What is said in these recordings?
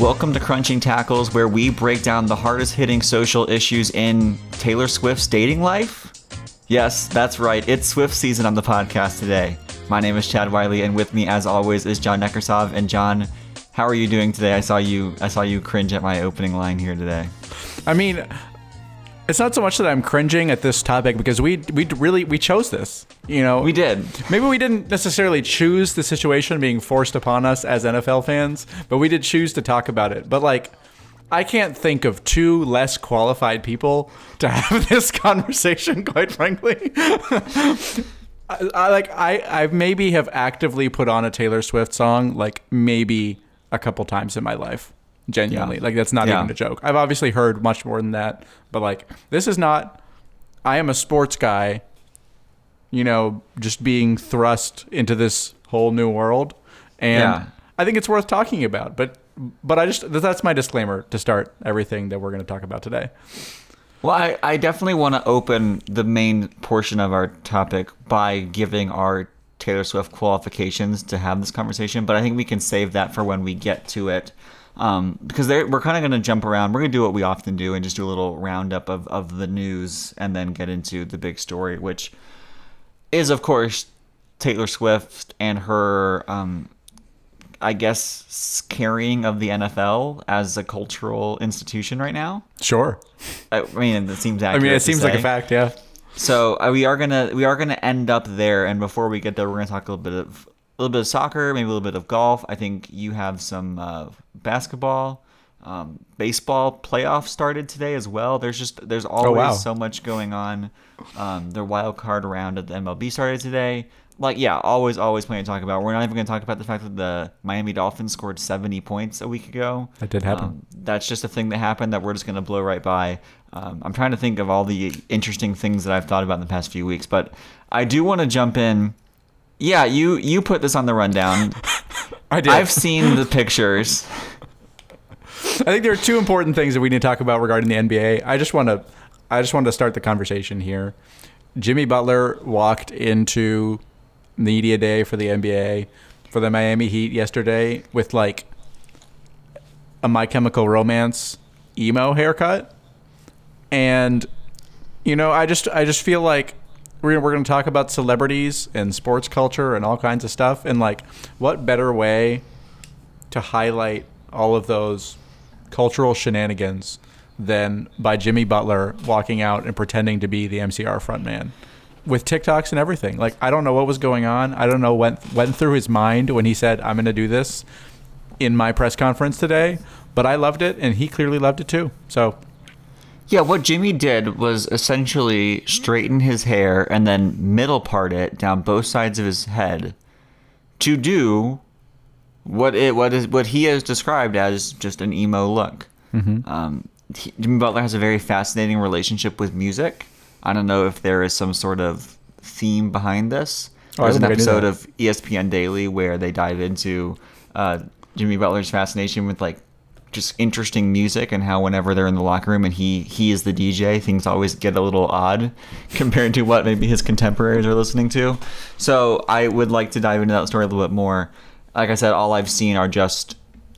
Welcome to Crunching Tackles, where we break down the hardest hitting social issues in Taylor Swift's dating life. Yes, that's right. It's Swift season on the podcast today. My name is Chad Wiley, and with me, as always, is John Neckersov. And John, how are you doing today? I saw you. I saw you cringe at my opening line here today. I mean, it's not so much that I'm cringing at this topic because we we really we chose this. You know, We did. Maybe we didn't necessarily choose the situation being forced upon us as NFL fans, but we did choose to talk about it. But like, I can't think of two less qualified people to have this conversation. Quite frankly, I, I like I I maybe have actively put on a Taylor Swift song like maybe a couple times in my life. Genuinely, Yeah. like that's not Yeah. even a joke. I've obviously heard much more than that, but like this is not. I am a sports guy you know, just being thrust into this whole new world. And Yeah. I think it's worth talking about. But but I just that's my disclaimer to start everything that we're going to talk about today. Well, I, I definitely want to open the main portion of our topic by giving our Taylor Swift qualifications to have this conversation, but I think we can save that for when we get to it. Um, because we're kind of going to jump around. We're going to do what we often do and just do a little roundup of, of the news and then get into the big story, which is, of course, Taylor Swift and her, um, I guess, carrying of the NFL as a cultural institution right now. Sure. I mean, it seems I mean, it seems like a fact, yeah. So uh, we are gonna we are gonna end up there, and before we get there, we're gonna talk a little bit of a little bit of soccer, maybe a little bit of golf. I think you have some uh, basketball, um, baseball playoffs started today as well. There's just there's always wow. so much going on. Um, the wild card round of the MLB started today. Like yeah, always always plenty to talk about. We're not even gonna talk about the fact that the Miami Dolphins scored 70 points a week ago. That did happen. Um, that's just a thing that happened that we're just going to blow right by. Um, I'm trying to think of all the interesting things that I've thought about in the past few weeks, but I do want to jump in. Yeah, you you put this on the rundown. I did. I've seen the pictures. I think there are two important things that we need to talk about regarding the NBA. I just want to I just wanted to start the conversation here. Jimmy Butler walked into media day for the NBA for the Miami Heat yesterday with like a My Chemical Romance emo haircut. And you know, I just I just feel like we're we're going to talk about celebrities and sports culture and all kinds of stuff and like what better way to highlight all of those cultural shenanigans than by Jimmy Butler walking out and pretending to be the MCR frontman with TikToks and everything. Like I don't know what was going on. I don't know what went through his mind when he said I'm going to do this in my press conference today, but I loved it and he clearly loved it too. So, Yeah, what Jimmy did was essentially straighten his hair and then middle part it down both sides of his head to do what it what is what he has described as just an emo look. Um, he, Jimmy Butler has a very fascinating relationship with music. I don't know if there is some sort of theme behind this. Oh, There's an didn't think I knew episode of ESPN Daily where they dive into uh, Jimmy Butler's fascination with like just interesting music and how whenever they're in the locker room and he he is the DJ, things always get a little odd compared to what maybe his contemporaries are listening to. So I would like to dive into that story a little bit more. Like I said, all I've seen are just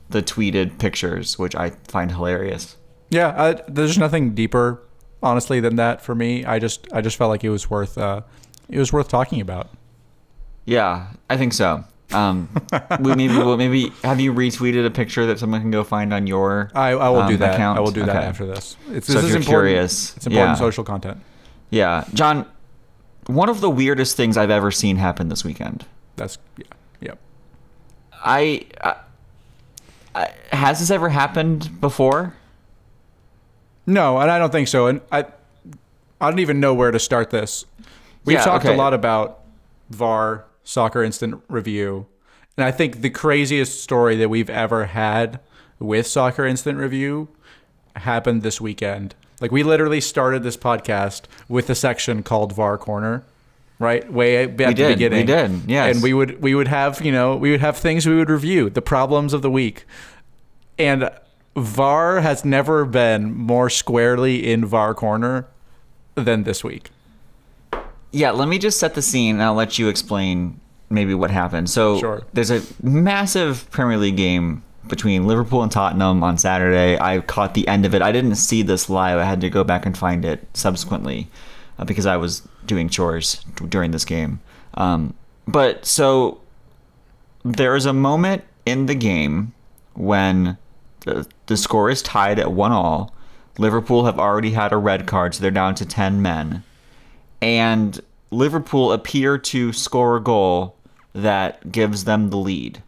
the tweeted pictures, which I find hilarious. yeah, I, there's nothing deeper honestly than that for me. I just I just felt like it was worth uh it was worth talking about. Yeah, I think so. Um, we maybe we'll maybe have you retweeted a picture that someone can go find on your I, I will do um, that. account? I will do that Okay. after this. It's, So this if is you're important. curious, It's important yeah. social content. Yeah, John. One of the weirdest things I've ever seen happen this weekend. That's yeah, yeah. I, I, I has this ever happened before? No, and I don't think so. And I, I don't even know where to start this. We've Yeah, talked okay. a lot about VAR, Soccer Instant Review, and I think the craziest story that we've ever had with Soccer Instant Review happened this weekend. Like we literally started this podcast with a section called VAR Corner, right? Way at the did, we did, yes. And we would we would have you know we would have things we would review, the problems of the week, and VAR has never been more squarely in VAR Corner than this week. Yeah, let me just set the scene and I'll let you explain maybe what happened. So Sure. there's a massive Premier League game between Liverpool and Tottenham on Saturday. I caught the end of it. I didn't see this live. I had to go back and find it subsequently uh, because I was doing chores during this game. Um, but so there is a moment in the game when the, the score is tied at one all. Liverpool have already had a red card, so they're down to 10 men. And Liverpool appear to score a goal that gives them the lead.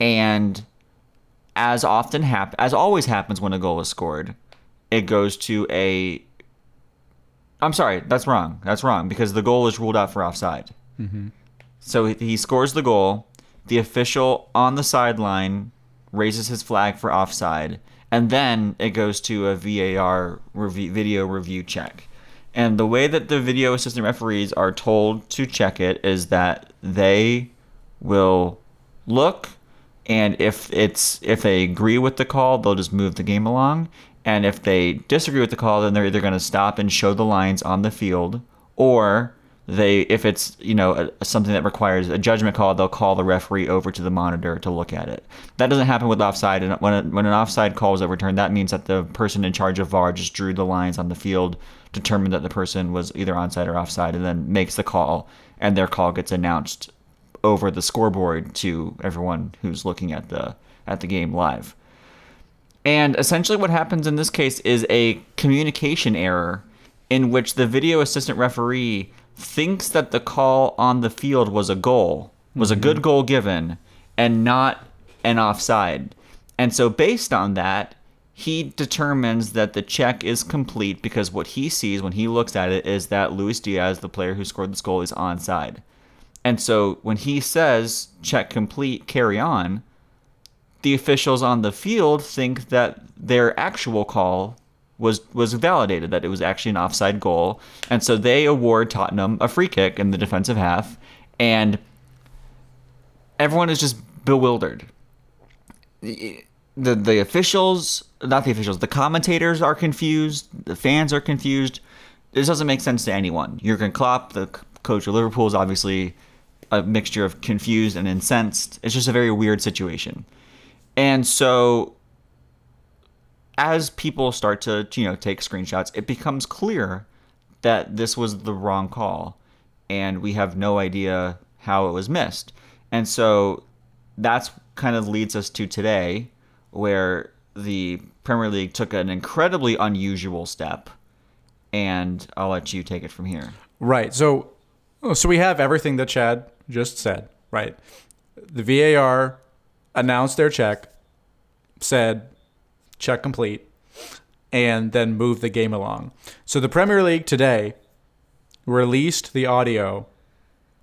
And as often hap- as always happens when a goal is scored, it goes to a I'm sorry, that's wrong. That's wrong because the goal is ruled out for offside. Mm-hmm. So he- he scores the goal. The official on the sideline raises his flag for offside, and then it goes to a VAR review, video review check. And the way that the video assistant referees are told to check it is that they will look and if it's if they agree with the call they'll just move the game along. And if they disagree with the call then they're either going to stop and show the lines on the field or they if it's you know a, something that requires a judgment call they'll call the referee over to the monitor to look at it that doesn't happen with offside and when, a, when an offside call is overturned that means that the person in charge of var just drew the lines on the field determined that the person was either onside or offside and then makes the call and their call gets announced over the scoreboard to everyone who's looking at the at the game live. And essentially what happens in this case is a communication error in which the video assistant referee thinks that the call on the field was a goal, was a mm-hmm. good goal given and not an offside. And so based on that, he determines that the check is complete because what he sees when he looks at it is that Luis Diaz, the player who scored this goal, is onside. And so when he says check complete, carry on, the officials on the field think that their actual call was was validated, that it was actually an offside goal. And so they award Tottenham a free kick in the defensive half, and everyone is just bewildered. The the, officials, not the officials, the commentators are confused, the fans are confused. This doesn't make sense to anyone. Jurgen Klopp, the coach of Liverpool, is obviously a mixture of confused and incensed. It's just a very weird situation. And so as people start to, you know, take screenshots, it becomes clear that this was the wrong call and we have no idea how it was missed. And so that's kind of leads us to today where the Premier League took an incredibly unusual step and I'll let you take it from here. Right. So, so we have everything that Chad just said. Right. The VAR announced their check, said check complete, and then move the game along. So the Premier League today released the audio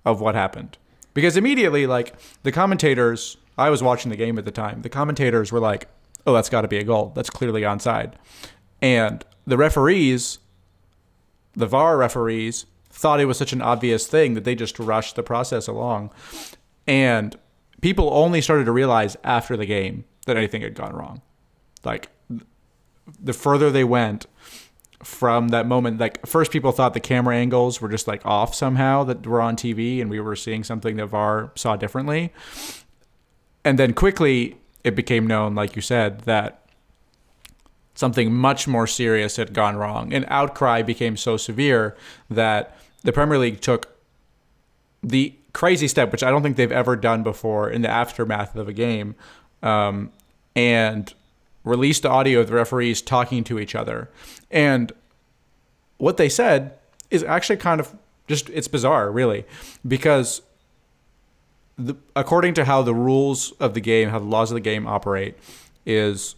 of what happened because immediately, like the commentators, I was watching the game at the time. The commentators were like, "Oh, that's got to be a goal. That's clearly onside," and the referees the VAR referees thought it was such an obvious thing that they just rushed the process along. And people only started to realize after the game that anything had gone wrong. Like the further they went from that moment, like first people thought the camera angles were just like off somehow that were on TV and we were seeing something that VAR saw differently. And then quickly it became known, like you said, that something much more serious had gone wrong. An outcry became so severe that the Premier League took the crazy step, which I don't think they've ever done before in the aftermath of a game, um, and released the audio of the referees talking to each other. And what they said is actually kind of just it's bizarre, really, because the, according to how the rules of the game, how the laws of the game operate, is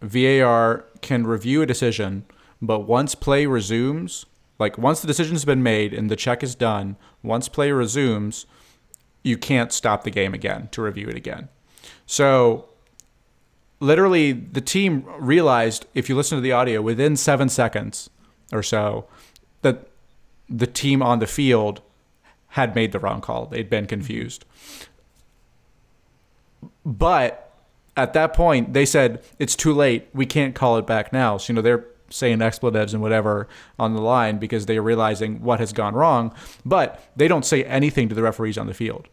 VAR can review a decision, but once play resumes, like once the decision's been made and the check is done, once play resumes, you can't stop the game again to review it again. So literally the team realized if you listen to the audio within 7 seconds or so that the team on the field had made the wrong call. They'd been confused. But at that point, they said it's too late. We can't call it back now. So you know they're saying expletives and whatever on the line because they're realizing what has gone wrong. But they don't say anything to the referees on the field.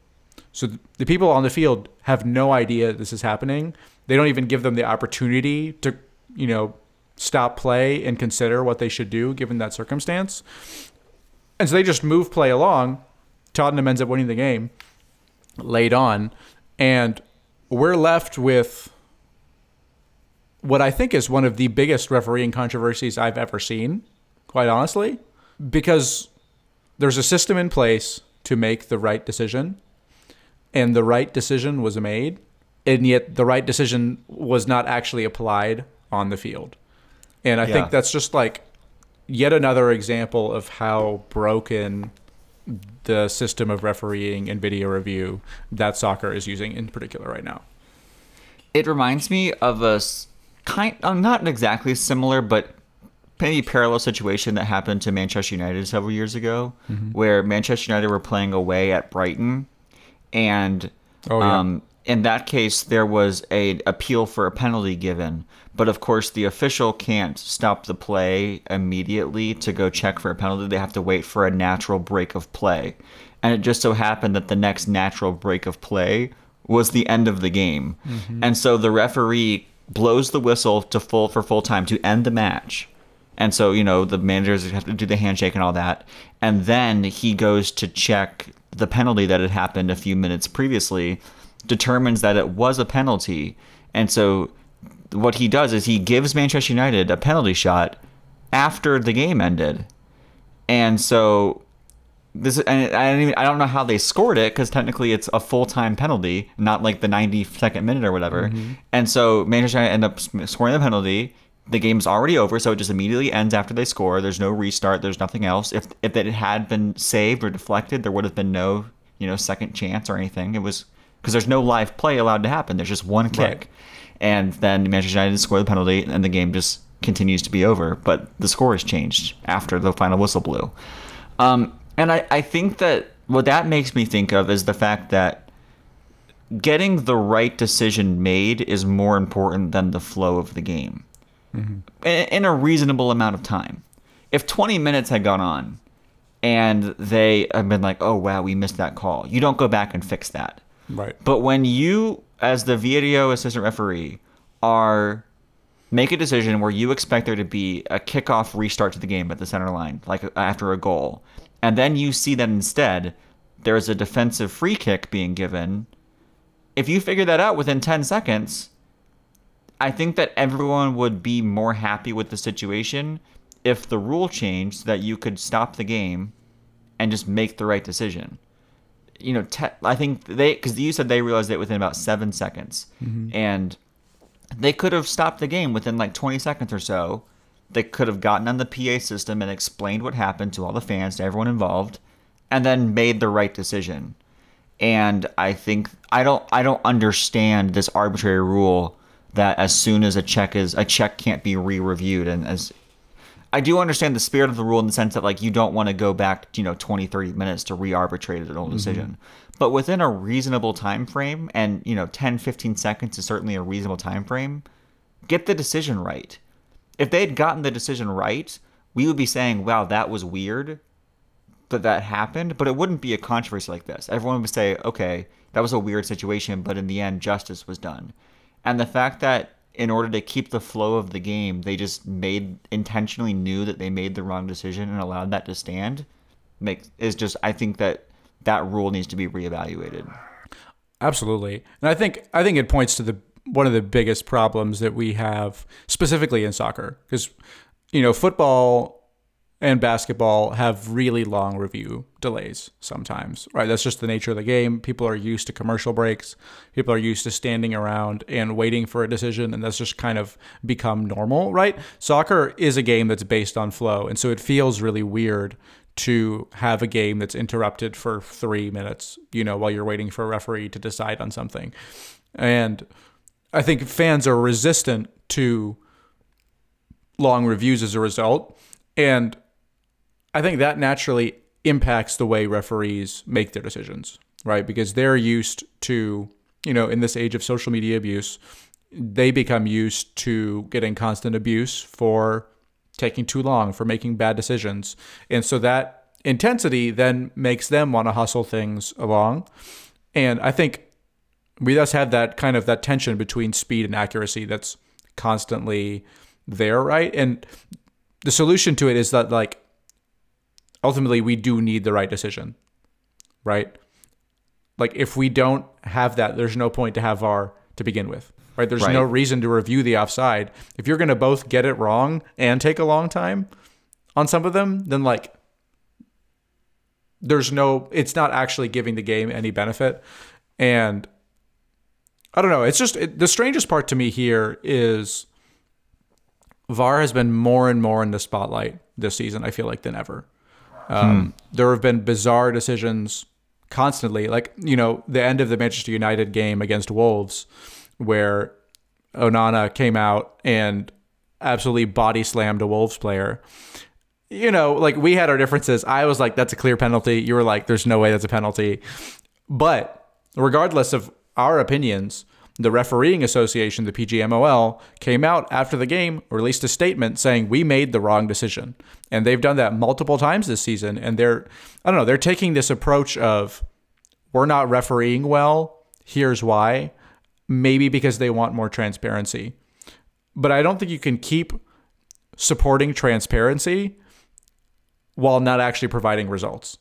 So the people on the field have no idea this is happening. They don't even give them the opportunity to, you know, stop play and consider what they should do given that circumstance. And so they just move play along. Tottenham ends up winning the game late on. And we're left with what I think is one of the biggest refereeing controversies I've ever seen, quite honestly, because there's a system in place to make the right decision, and the right decision was made, and yet the right decision was not actually applied on the field. And I Yeah. think that's just like yet another example of how broken the system of refereeing and video review that soccer is using in particular right now. It reminds me of a kind, uh, not exactly similar, but maybe parallel situation that happened to Manchester United several years ago, where Manchester United were playing away at Brighton, and Oh, yeah. um, in that case there was a appeal for a penalty given, but of course the official can't stop the play immediately to go check for a penalty. They have to wait for a natural break of play, and it just so happened that the next natural break of play was the end of the game, mm-hmm. and so the referee blows the whistle to full for full time to end the match. And so, you know, the managers have to do the handshake and all that. And then he goes to check the penalty that had happened a few minutes previously, determines that it was a penalty. And so, what he does is he gives Manchester United a penalty shot after the game ended. And so, this and I don't even I don't know how they scored it because technically it's a full time penalty, not like the 92nd minute or whatever. Mm-hmm. And so Manchester United end up scoring the penalty. The game's already over, so it just immediately ends after they score. There's no restart. There's nothing else. If if it had been saved or deflected, there would have been no you know second chance or anything. It was because there's no live play allowed to happen. There's just one kick, Right. and then Manchester United score the penalty, and the game just continues to be over. But the score has changed after the final whistle blew. Um, and I, I think that what that makes me think of is the fact that getting the right decision made is more important than the flow of the game in, in a reasonable amount of time. If 20 minutes had gone on and they have been like, oh, wow, we missed that call, you don't go back and fix that. Right. But when you, as the video assistant referee, are make a decision where you expect there to be a kickoff restart to the game at the center line, like after a goal, and then you see that instead there's a defensive free kick being given. If you figure that out within 10 seconds, I think that everyone would be more happy with the situation if the rule changed so that you could stop the game and just make the right decision. You know, te- I think they because you said they realized it within about seven seconds, mm-hmm. and they could have stopped the game within like 20 seconds or so. They could have gotten on the PA system and explained what happened to all the fans, to everyone involved, and then made the right decision. And I think I don't I don't understand this arbitrary rule that as soon as a check is a check can't be re-reviewed and as I do understand the spirit of the rule in the sense that like you don't want to go back, you know, 20, 30 minutes to re-arbitrate an old mm-hmm. decision. But within a reasonable time frame and, you know, 10, 15 seconds is certainly a reasonable time frame, get the decision right. If they had gotten the decision right, we would be saying, "Wow, that was weird." that that happened, but it wouldn't be a controversy like this. Everyone would say, okay, that was a weird situation, but in the end, justice was done. And the fact that in order to keep the flow of the game, they just made intentionally knew that they made the wrong decision and allowed that to stand, makes is just I think that that rule needs to be reevaluated. Absolutely. And I think I think it points to the one of the biggest problems that we have specifically in soccer because you know football and basketball have really long review delays sometimes. Right? That's just the nature of the game. People are used to commercial breaks. People are used to standing around and waiting for a decision and that's just kind of become normal, right? Soccer is a game that's based on flow and so it feels really weird to have a game that's interrupted for three minutes, you know, while you're waiting for a referee to decide on something. And I think fans are resistant to long reviews as a result. And I think that naturally impacts the way referees make their decisions, right? Because they're used to, you know, in this age of social media abuse, they become used to getting constant abuse for taking too long, for making bad decisions. And so that intensity then makes them want to hustle things along. And I think we thus have that kind of that tension between speed and accuracy that's constantly there, right? And the solution to it is that like ultimately we do need the right decision, right? Like if we don't have that, there's no point to have VAR to begin with. Right? There's Right. no reason to review the offside. If you're going to both get it wrong and take a long time on some of them, then like there's no it's not actually giving the game any benefit. And I don't know, it's just it, the strangest part to me here is VAR has been more and more in the spotlight this season, I feel like, than ever. Um, There have been bizarre decisions constantly, like, you know, the end of the Manchester United game against Wolves, where Onana came out and absolutely body slammed a Wolves player. You know, like we had our differences. I was like, that's a clear penalty. You were like, there's no way that's a penalty. But regardless of our opinions, the refereeing association, the PGMOL, came out after the game, released a statement saying we made the wrong decision. And they've done that multiple times this season. And they're, I don't know, they're taking this approach of we're not refereeing well. Here's why. Maybe because they want more transparency. But I don't think you can keep supporting transparency while not actually providing results.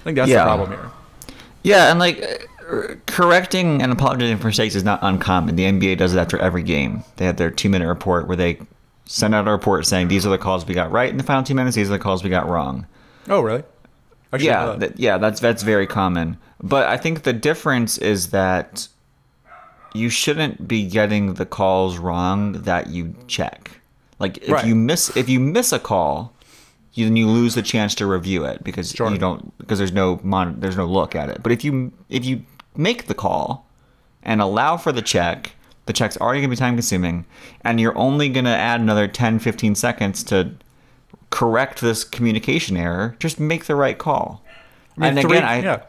I think that's Yeah. the problem here. Yeah, and like correcting and apologizing for mistakes is not uncommon. The NBA does it after every game. They have their two minute report where they send out a report saying these are the calls we got right in the final two minutes. These are the calls we got wrong. Oh, really? Should Yeah, that. that, yeah, that's that's very common. But I think the difference is that you shouldn't be getting the calls wrong that you check. Like if Right. you miss if you miss a call, you, then you lose the chance to review it because Sure. you don't because there's no mon- there's no look at it. But if you if you make the call and allow for the check, the check's already going to be time consuming and you're only going to add another 10 15 seconds to correct this communication error, just make the right call. I mean, and three- again, I, yeah.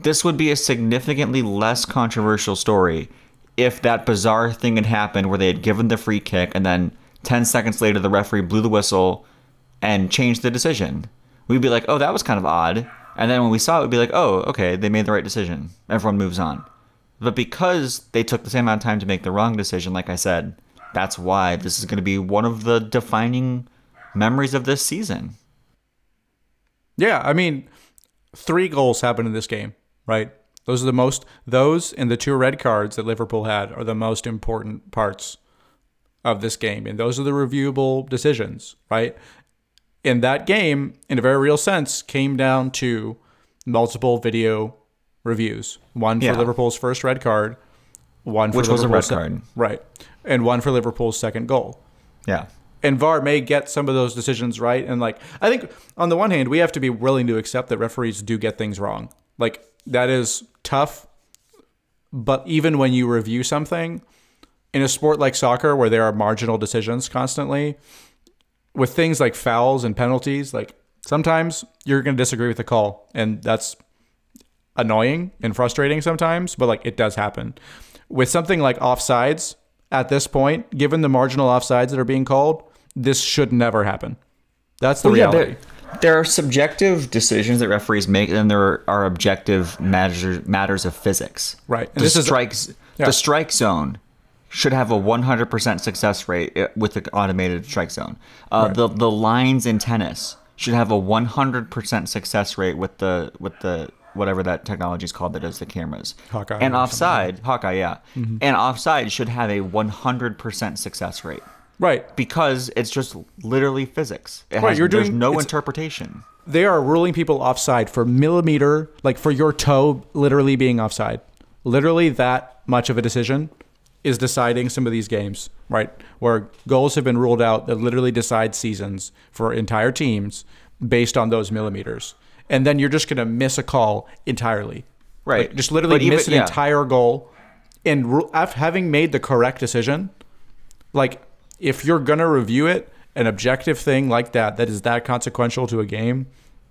this would be a significantly less controversial story if that bizarre thing had happened where they had given the free kick and then 10 seconds later the referee blew the whistle and changed the decision. We'd be like, oh, that was kind of odd. And then when we saw it, we'd be like, oh, okay, they made the right decision. Everyone moves on. But because they took the same amount of time to make the wrong decision, like I said, that's why this is going to be one of the defining memories of this season. Yeah, I mean, three goals happened in this game, right? Those are the most. Those and the two red cards that Liverpool had are the most important parts of this game, and those are the reviewable decisions, right? In that game, in a very real sense, came down to multiple video reviews. One for Yeah. Liverpool's first red card, one for Which was a Liverpool's red card. right, and one for Liverpool's second goal Yeah. and VAR may get some of those decisions right. And like, I think on the one hand, we have to be willing to accept that referees do get things wrong. Like that is tough. But even when you review something in a sport like soccer, where there are marginal decisions constantly, with things like fouls and penalties, like sometimes you're going to disagree with the call, and that's annoying and frustrating sometimes, but like it does happen. With something like offsides at this point, given the marginal offsides that are being called, this should never happen. That's the Well, reality. there, there are subjective decisions that referees make, and there are objective matters matters of physics. Right, and The this is- strikes. Yeah. The strike zone should have a 100% success rate uh, with the automated strike zone. Uh, The the lines in tennis should have a 100% success rate with the with the whatever that technology is called that does the cameras. Hawkeye And offside, Hawkeye, yeah. Mm-hmm. And offside should have a 100% success rate right. because it's just literally physics. It Right, has, you're there's doing- no interpretation. They are ruling people offside for millimeter, like for your toe literally being offside. Literally that much of a decision is deciding some of these games, right? Where goals have been ruled out that literally decide seasons for entire teams based on those millimeters. And then you're just going to miss a call entirely. Right. Like, just literally But even- miss an yeah. entire goal. And having made the correct decision, like if you're gonna review it an objective thing like that that is that consequential to a game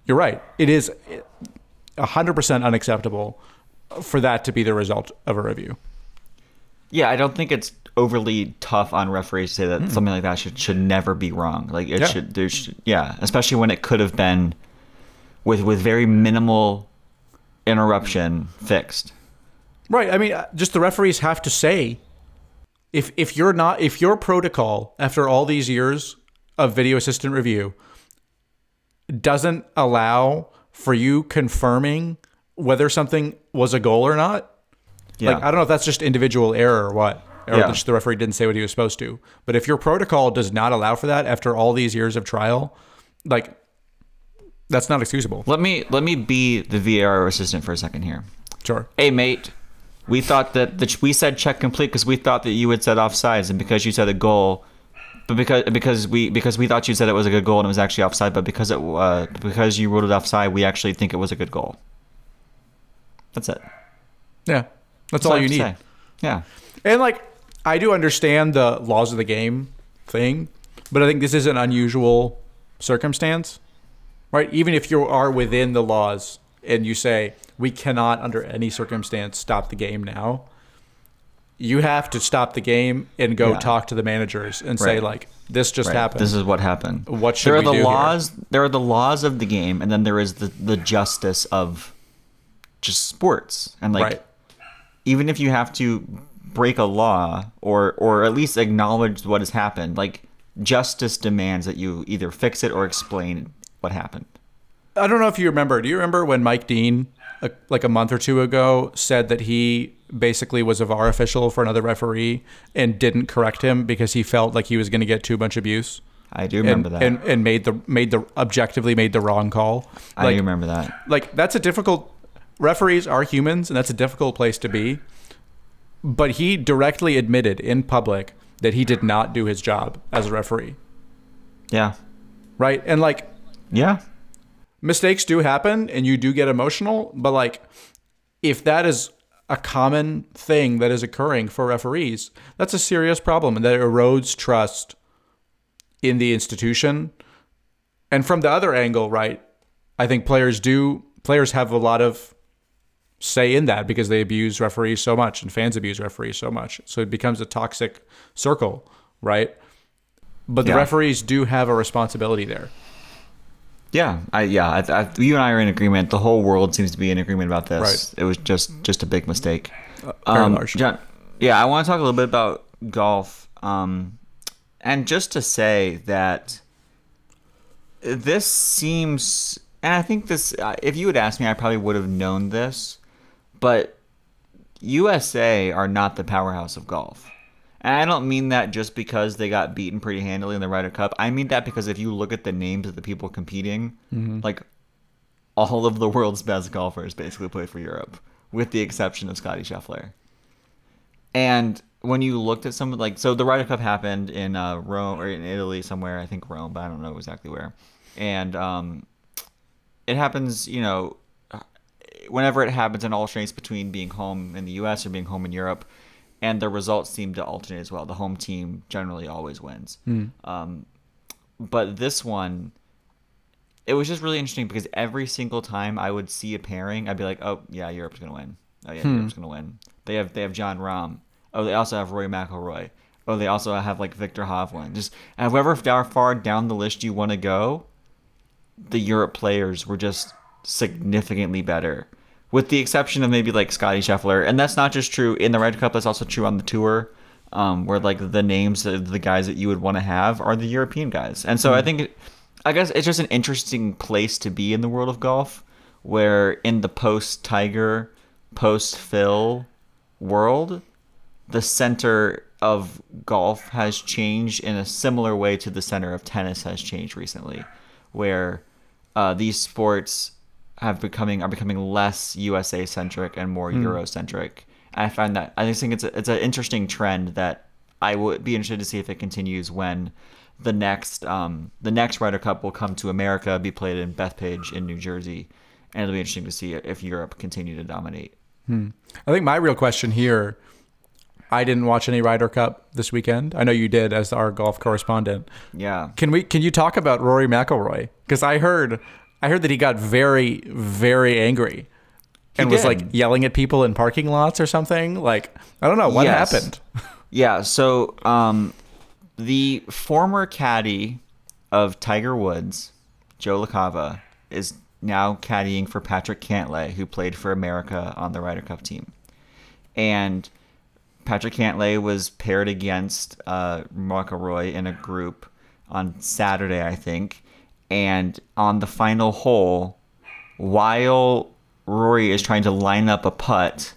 you're right it is 100% unacceptable for that to be the result of a review Yeah, I don't think it's overly tough on referees to say that something like that should should never be wrong. Like it. Yeah. should, there should, yeah, especially when it could have been with with very minimal interruption fixed. Right. I mean, uh, just the referees have to say if if you're not if your protocol after all these years of video assistant review doesn't allow for you confirming whether something was a goal or not. Yeah. Like I don't know if that's just individual error or what. Or Yeah. just the referee didn't say what he was supposed to. But if your protocol does not allow for that after all these years of trial, like that's not excusable. Let me let me be the VAR assistant for a second here. Sure. Hey mate, we thought that the, we said check complete because we thought that you had said offsides, and because you said a goal, but because because we because we thought you said it was a good goal and it was actually offside, but because it uh, because you ruled it offside, we actually think it was a good goal. That's it. Yeah. That's, That's all you need. say. Yeah. And like, I do understand the laws of the game thing, but I think this is an unusual circumstance, right? Even if you are within the laws and you say we cannot, under any circumstance, stop the game now, you have to stop the game and go Yeah. talk to the managers and say like, this just Right. happened. This is what happened. What should there are we the do here? laws? There are the laws of the game, and then there is the the justice of just sports. And like, right. Even if you have to break a law or or at least acknowledge what has happened, like justice demands that you either fix it or explain what happened. I don't know if you remember. Do you remember when Mike Dean, a, like a month or two ago, said that he basically was a VAR official for another referee and didn't correct him because he felt like he was going to get too much abuse? I do remember and, that. And, and made the made the objectively made the wrong call. I do remember that. like that's a difficult. Referees are humans, and that's a difficult place to be. But he directly admitted in public that he did not do his job as a referee, Yeah. right? And like Yeah. mistakes do happen and you do get emotional, but like if that is a common thing that is occurring for referees, that's a serious problem and that erodes trust in the institution. And from the other angle, right? I think players do players have a lot of say in that because they abuse referees so much and fans abuse referees so much. So it becomes a toxic circle, right? But the Yeah. referees do have a responsibility there. Yeah, I yeah, I, I, you and I are in agreement. The whole world seems to be in agreement about this. Right. It was just just a big mistake. very Um, large. John, yeah, I want to talk a little bit about golf, um, and just to say that this seems, and I think this. uh, If you had asked me, I probably would have known this, but USA are not the powerhouse of golf. And I don't mean that just because they got beaten pretty handily in the Ryder Cup. I mean that because if you look at the names of the people competing, like all of the world's best golfers basically play for Europe, with the exception of Scottie Scheffler. And when you looked at some like so the Ryder Cup happened in uh, Rome or in Italy somewhere, I think Rome, but I don't know exactly where. And um, it happens, you know, whenever it happens, it alternates between being home in the U.S. or being home in Europe, and the results seem to alternate as well. The home team generally always wins. Um, but this one, it was just really interesting because every single time I would see a pairing, I'd be like, "Oh yeah, Europe's gonna win. Oh yeah, Europe's gonna win." They have they have Jon Rahm. Oh, they also have Rory McIlroy. Oh, they also have like Viktor Hovland. Just however far down the list you want to go, the Europe players were just significantly better, with the exception of maybe like Scottie Scheffler, and that's not just true in the Ryder Cup. That's also true on the tour, um, where like the names of the guys that you would want to have are the European guys, and so I think, I guess it's just an interesting place to be in the world of golf, where in the post Tiger, post Phil world, the center of golf has changed in a similar way to the center of tennis has changed recently, where uh, these sports have becoming are becoming less USA centric and more Euro centric. I find that I just think it's a, it's an interesting trend that I would be interested to see if it continues when the next um, the next Ryder Cup will come to America, be played in Bethpage in New Jersey, and it'll be interesting to see if Europe continue to dominate. I think my real question here I didn't watch any Ryder Cup this weekend. I know you did as our golf correspondent. Yeah. Can we can you talk about Rory McIlroy? Cuz I heard I heard that he got very very angry and was like yelling at people in parking lots or something. Like I don't know what Yes. happened. Yeah, so um, the former caddy of Tiger Woods, Joe LaCava, is now caddying for Patrick Cantlay, who played for America on the Ryder Cup team. and Patrick Cantlay was paired against uh, McIlroy in a group on Saturday, I think. And on the final hole, while Rory is trying to line up a putt,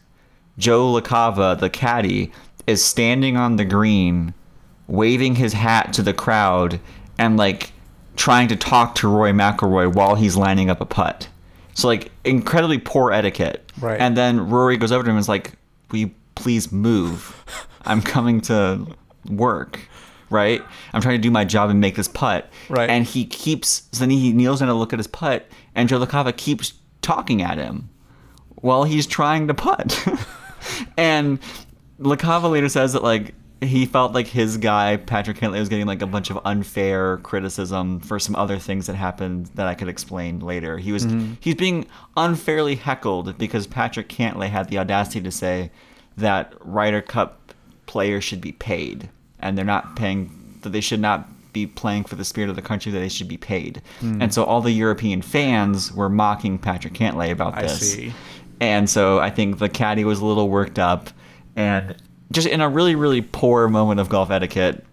Joe LaCava, the caddy, is standing on the green, waving his hat to the crowd, and like trying to talk to Rory McIlroy while he's lining up a putt. So like incredibly poor etiquette. Right. And then Rory goes over to him and is like, "Will you please move? I'm coming to work." Right? I'm trying to do my job and make this putt. Right. And he keeps so then he kneels down to look at his putt and Joe LaCava keeps talking at him while he's trying to putt. and LaCava later says that like he felt like his guy Patrick Cantlay was getting like a bunch of unfair criticism for some other things that happened that I could explain later. He was mm-hmm. he's being unfairly heckled because Patrick Cantlay had the audacity to say that Ryder Cup players should be paid and they're not paying that they should not be playing for the spirit of the country that they should be paid. And so all the European fans were mocking Patrick Cantlay about I this. see. And so I think the caddy was a little worked up and just in a really, really poor moment of golf etiquette,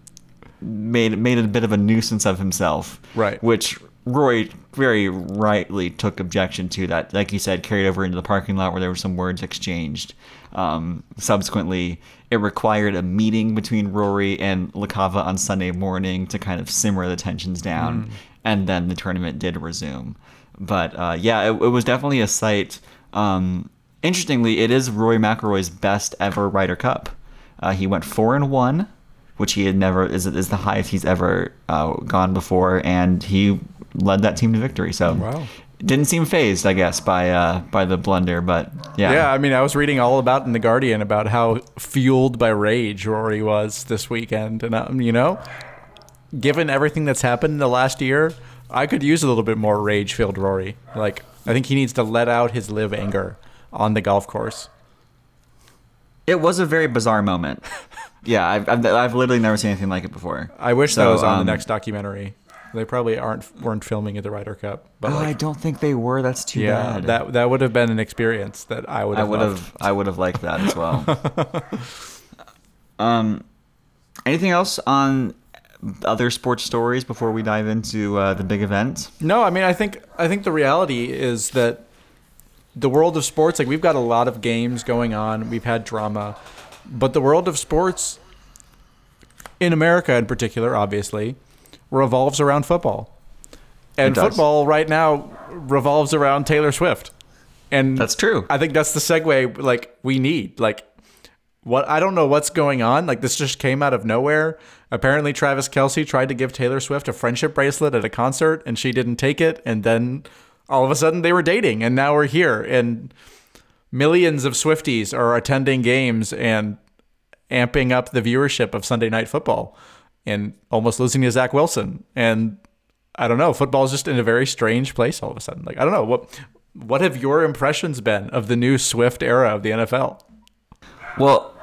made made a bit of a nuisance of himself. Right. Which Rory very rightly took objection to that. Like you said, carried over into the parking lot where there were some words exchanged. Um, subsequently, it required a meeting between Rory and LaCava on Sunday morning to kind of simmer the tensions down, and then the tournament did resume. But uh, yeah, it, it was definitely a sight. Um, interestingly, it is Rory McIlroy's best ever Ryder Cup. Uh, he went four and one, which he had never is is the highest he's ever uh, gone before, and he led that team to victory. So Wow. Didn't seem fazed, I guess, by uh, by the blunder. But yeah, Yeah, I mean, I was reading all about in the Guardian about how fueled by rage Rory was this weekend, and um, you know, given everything that's happened in the last year, I could use a little bit more rage-filled Rory. Like, I think he needs to let out his live anger on the golf course. it was a very bizarre moment. yeah, I've, I've I've literally never seen anything like it before. I wish that was on um, the next documentary. They probably aren't weren't filming at the Ryder Cup, but Oh, I don't think they were. That's too yeah, bad. that that would have been an experience that I would Have I would loved. have I would have liked that as well. um, anything else on other sports stories before we dive into uh, the big event? No, I mean, I think I think the reality is that the world of sports, like we've got a lot of games going on, we've had drama, but the world of sports in America, in particular, obviously, revolves around football, and football right now revolves around Taylor Swift, and That's true. I think that's the segue like we need. Like what I don't know what's going on. Like this just came out of nowhere. Apparently Travis Kelce tried to give Taylor Swift a friendship bracelet at a concert and she didn't take it and then all of a sudden they were dating and now we're here and millions of Swifties are attending games and amping up the viewership of Sunday night football and almost losing to Zach Wilson. And I don't know, football is just in a very strange place all of a sudden. Like I don't know what what have your impressions been of the new Swift era of the NFL? Well,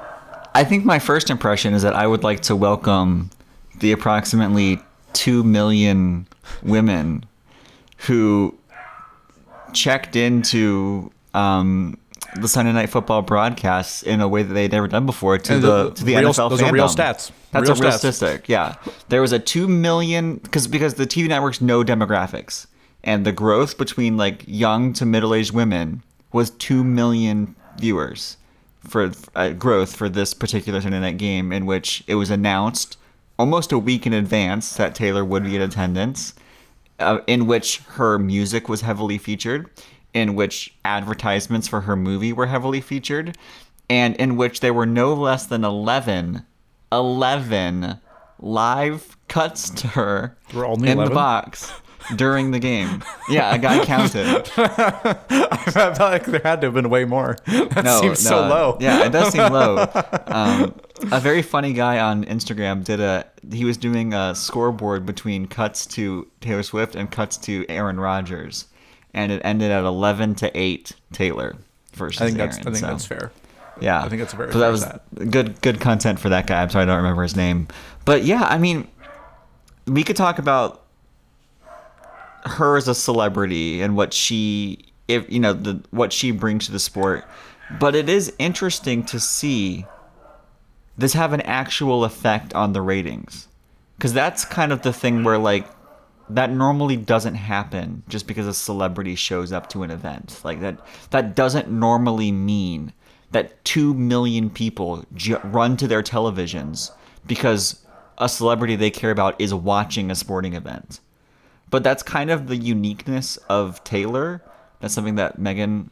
I think my first impression is that I would like to welcome the approximately 2 million women who checked into um, the Sunday Night Football broadcasts in a way that they'd never done before to And the, to the real- NFL those are real stats. That's Real a real stats. statistic. Yeah, there was a two million because because the TV networks know demographics, and the growth between like young to middle aged women was two million viewers for uh, growth for this particular Sunday night game, in which it was announced almost a week in advance that Taylor would be in attendance, uh, in which her music was heavily featured, in which advertisements for her movie were heavily featured, and in which there were no less than 11, 11 live cuts to her in 11? the box during the game. Yeah, a guy counted. I felt like there had to have been way more. That seems so low. Yeah, it does seem low. Um, a very funny guy on Instagram did a. He was doing a scoreboard between cuts to Taylor Swift and cuts to Aaron Rodgers, and it ended at eleven to eight Taylor versus I think that's Aaron. I think so, that's fair. Yeah, I think that's a very So that was good. Good content for that guy. I'm sorry, I don't remember his name, but yeah, I mean, we could talk about her as a celebrity and what she if you know the what she brings to the sport But it is interesting to see this have an actual effect on the ratings. Because that's kind of the thing where, like, that normally doesn't happen just because a celebrity shows up to an event. Like, that, that doesn't normally mean that 2 million people ju- run to their televisions because a celebrity they care about is watching a sporting event. But that's kind of the uniqueness of Taylor. That's something that Megan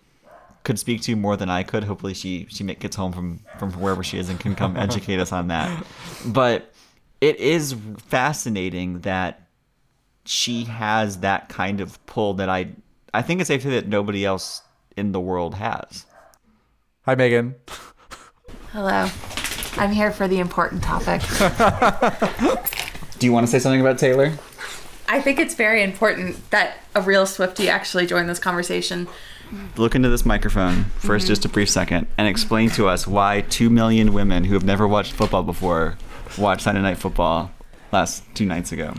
could speak to more than I could. Hopefully, she she gets home from from wherever she is and can come educate us on that. But it is fascinating that she has that kind of pull that I I think it's safe to say that nobody else in the world has. Hi, Megan. Hello. I'm here for the important topic. Do you want to say something about Taylor? I think it's very important that a real Swifty actually joined this conversation. Look into this microphone 1st mm-hmm. just a brief second, and explain to us why two million women who have never watched football before watched Sunday Night Football last two nights ago.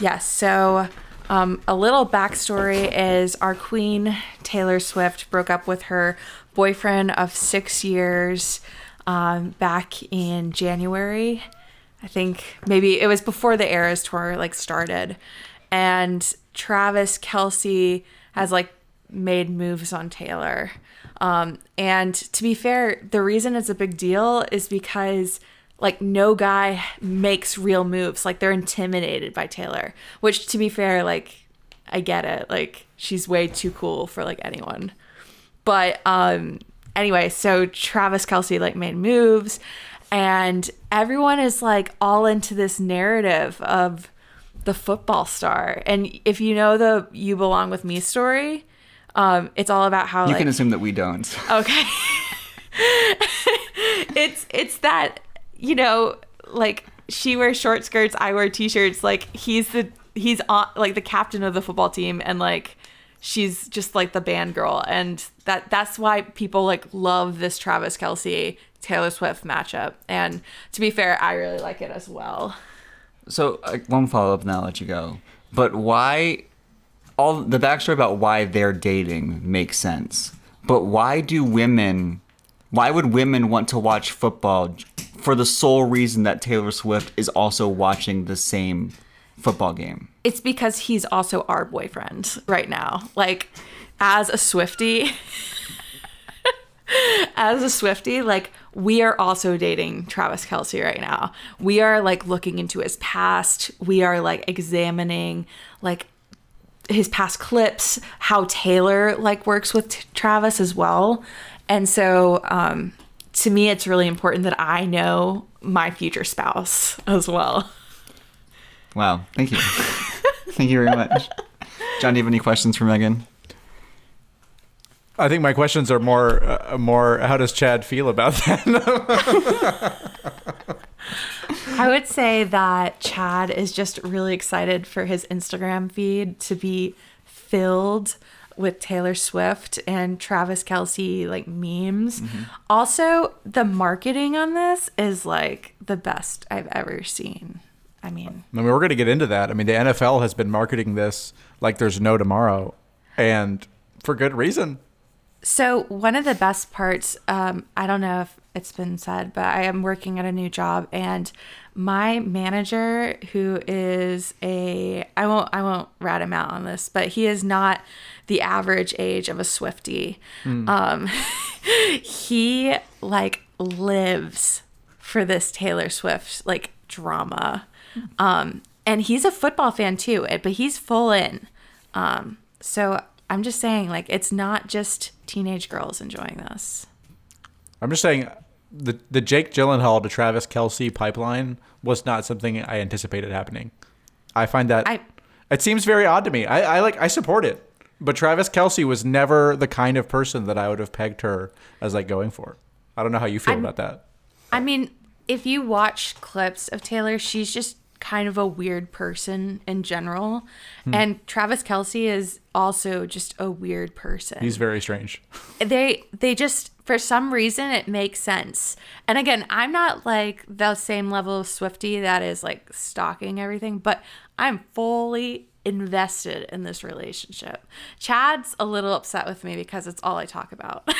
Yes, so um, a little backstory is our queen, Taylor Swift, broke up with her boyfriend of six years um, back in January. I think maybe it was before the Eras tour like started, and Travis Kelce has like made moves on Taylor. Um, and to be fair, the reason it's a big deal is because like no guy makes real moves. Like they're intimidated by Taylor, which to be fair, like I get it. Like she's way too cool for like anyone. But um anyway, so Travis Kelce like made moves and everyone is like all into this narrative of the football star. And if you know the You Belong With Me story, um, it's all about how You like, can assume that we don't. Okay. it's it's that you know like she wears short skirts, I wear t-shirts. Like he's the he's on like the captain of the football team, and like she's just like the band girl, and that that's why people like love this Travis Kelce Taylor Swift matchup. And to be fair, I really like it as well. So uh, one follow up, and I'll let you go. But why? All the backstory about why they're dating makes sense. But why do women? Why would women want to watch football for the sole reason that Taylor Swift is also watching the same football game? It's because he's also our boyfriend right now. Like as a Swifty, as a Swifty, like we are also dating Travis Kelce right now. We are like looking into his past. We are like examining like his past clips, how Taylor like works with t- Travis as well. And so um to me it's really important that I know my future spouse as well. Wow, thank you, thank you very much. John, do you have any questions for Megan? I think my questions are more uh, more. How does Chad feel about that? I would say that Chad is just really excited for his Instagram feed to be filled with Taylor Swift and Travis Kelce like memes. Also, the marketing on this is like the best I've ever seen. I mean, I mean, we're going to get into that. I mean, the NFL has been marketing this like there's no tomorrow, and for good reason. So one of the best parts, um, I don't know if it's been said, but I am working at a new job, and my manager, who is a, I won't, I won't rat him out on this, but he is not the average age of a Swifty. Um, he like lives for this Taylor Swift like drama, um, and he's a football fan too, but he's full in. Um, so I'm just saying, like, it's not just teenage girls enjoying this. I'm just saying the the Jake Gyllenhaal to Travis Kelce pipeline was not something I anticipated happening. I find that I- it seems very odd to me. I, I like I support it, but Travis Kelce was never the kind of person that I would have pegged her as like going for. I don't know how you feel I'm- about that. I mean, if you watch clips of Taylor, she's just kind of a weird person in general. Hmm. And Travis Kelce is also just a weird person. He's very strange. they they just for some reason it makes sense. And again, I'm not like the same level of Swifty that is like stalking everything, but I'm fully invested in this relationship. Chad's a little upset with me because it's all I talk about.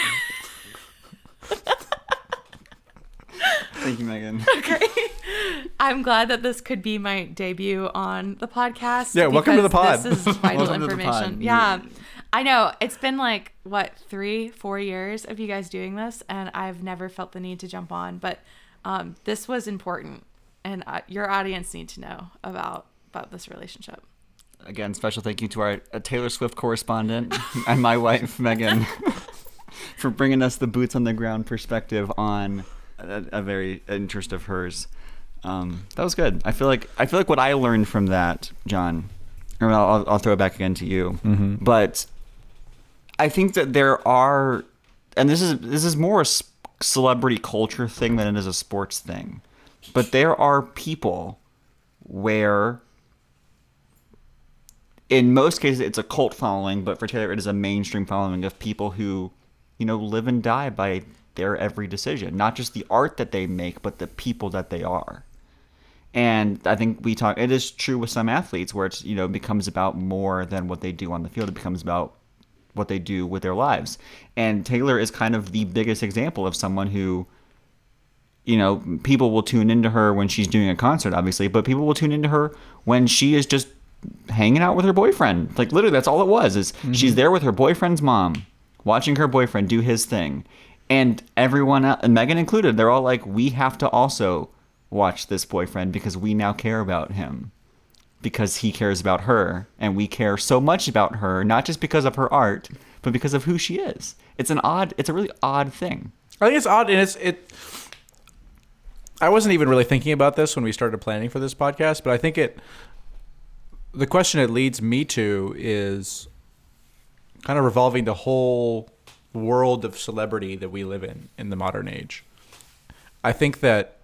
Thank you, Megan. Okay. I'm glad that this could be my debut on the podcast. Yeah, welcome to the pod. This is vital Welcome to the information. Yeah. I know. It's been like, what, three, four years of you guys doing this, and I've never felt the need to jump on. But um, this was important, and uh, your audience need to know about about this relationship. Again, special thank you to our uh, Taylor Swift correspondent and my wife, Megan, for bringing us the boots on the ground perspective on a, a very interest of hers. Um, that was good. I feel like I feel like what I learned from that, John. I mean, I'll, I'll throw it back again to you. But I think that there are, and this is this is more a celebrity culture thing than it is a sports thing. But there are people where in most cases it's a cult following, but for Taylor it is a mainstream following of people who, you know, live and die by their every decision. Not just the art that they make, but the people that they are. And I think we talk it is true with some athletes where it's, you know, becomes about more than what they do on the field. It becomes about what they do with their lives. And Taylor is kind of the biggest example of someone who you know, people will tune into her when she's doing a concert, obviously, but people will tune into her when she is just hanging out with her boyfriend. Like literally, that's all it was. Is mm-hmm. she's there with her boyfriend's mom, watching her boyfriend do his thing, and everyone, and Megan included, they're all like, we have to also watch this boyfriend because we now care about him because he cares about her and we care so much about her not just because of her art but because of who she is it's an odd it's a really odd thing I think it's odd, and it's it. I wasn't even really thinking about this when we started planning for this podcast, but I think it. The question it leads me to is kind of revolving the whole world of celebrity that we live in in the modern age. I think that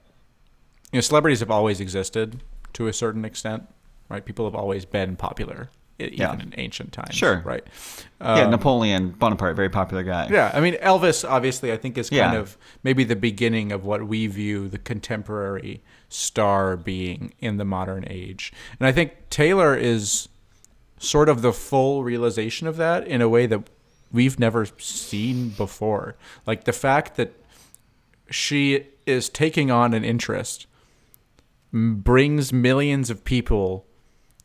you know celebrities have always existed to a certain extent, right? People have always been popular, even Yeah. in ancient times, Sure. right? yeah Um, napoleon bonaparte very popular guy yeah, I mean Elvis obviously I think is kind Yeah. of maybe the beginning of what we view the contemporary star being in the modern age. And I think Taylor is sort of the full realization of that in a way that we've never seen before. Like the fact that she is taking on an interest brings millions of people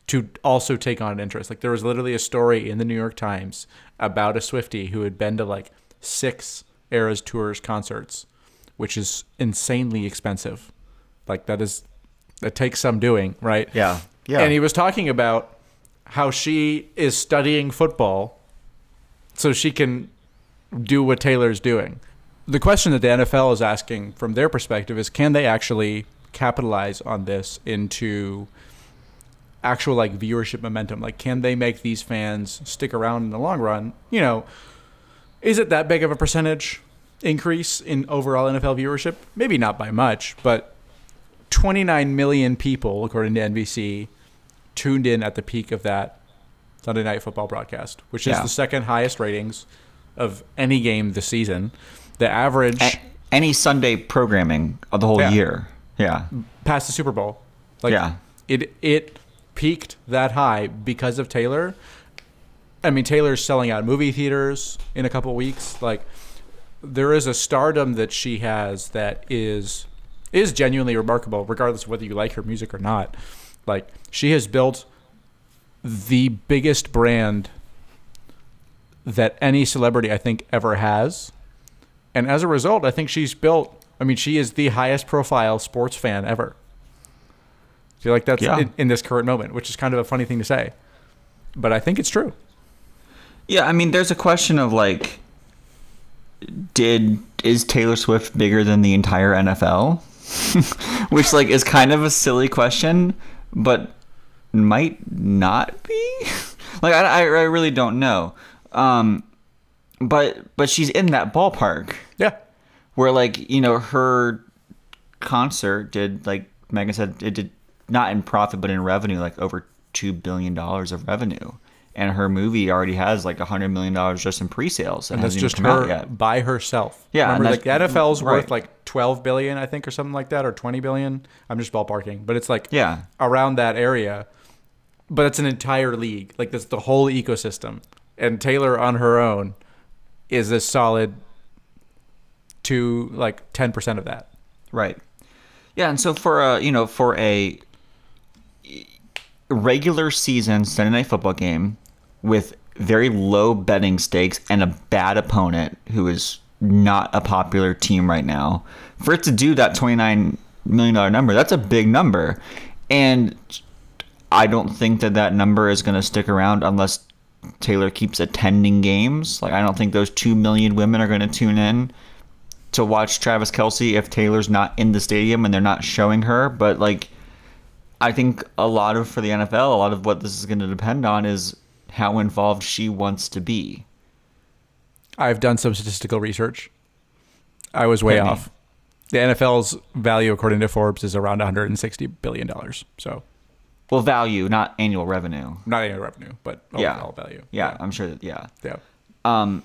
to also take on an interest. Like there was literally a story in the New York Times about a Swifty who had been to like six Eras Tours concerts, which is insanely expensive. Like that is that takes some doing, right? Yeah. Yeah. And he was talking about how she is studying football so she can do what Taylor's doing. The question that the NFL is asking from their perspective is can they actually capitalize on this into actual like viewership momentum? Like can they make these fans stick around in the long run? You know, is it that big of a percentage increase in overall NFL viewership? Maybe not by much, but 29 million people, according to NBC, tuned in at the peak of that Sunday Night Football broadcast, which is Yeah. the second highest ratings of any game this season. The average A- any Sunday programming of the whole Yeah. year. Yeah. past the Super Bowl, like Yeah. it it peaked that high because of Taylor. I mean, Taylor's selling out movie theaters in a couple weeks. Like, there is a stardom that she has that is is genuinely remarkable, regardless of whether you like her music or not. Like, she has built the biggest brand that any celebrity I think ever has, and as a result, I think she's built. I mean, she is the highest profile sports fan ever. I feel like that's Yeah. in, in this current moment, which is kind of a funny thing to say, but I think it's true. Yeah, I mean, there's a question of like, did is Taylor Swift bigger than the entire NFL? Which like is kind of a silly question, but might not be. like I, I, I really don't know. Um, but but she's in that ballpark Yeah, where like you know her concert did like Megan said it did not in profit but in revenue like over two billion dollars of revenue, and her movie already has like a hundred million dollars just in pre-sales and that's just her by herself. Yeah, and remember like the NFL's worth like twelve billion, I think, or something like that, or twenty billion. I'm just ballparking, but it's like Yeah. around that area. But it's an entire league, like that's the whole ecosystem, and Taylor on her own is a solid to like ten percent of that. Right. Yeah, and so for a you know for a regular season Sunday night football game with very low betting stakes and a bad opponent who is not a popular team right now, for it to do that twenty nine million dollar number, that's a big number, and I don't think that that number is going to stick around unless Taylor keeps attending games. Like I don't think those two million women are going to tune in to watch Travis Kelce if Taylor's not in the stadium and they're not showing her. But like, I think a lot of for the NFL, a lot of what this is going to depend on is how involved she wants to be. I've done some statistical research. I was way Hit me. off. The NFL's value, according to Forbes, is around 160 billion dollars. So Well, value, not annual revenue. not annual revenue, but Yeah. overall value. Yeah, I'm sure that. Yeah, yeah, um,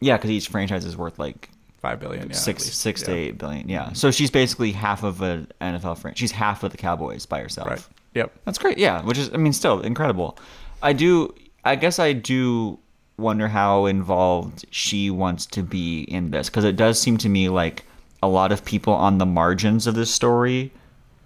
yeah, because each franchise is worth like five billion. Yeah, six six to eight billion. Yeah, so she's basically half of an NFL franchise. She's half of the Cowboys by herself. Right. Yep. That's great. Yeah, which is I mean still incredible. I do I guess I do wonder how involved she wants to be in this because it does seem to me like a lot of people on the margins of this story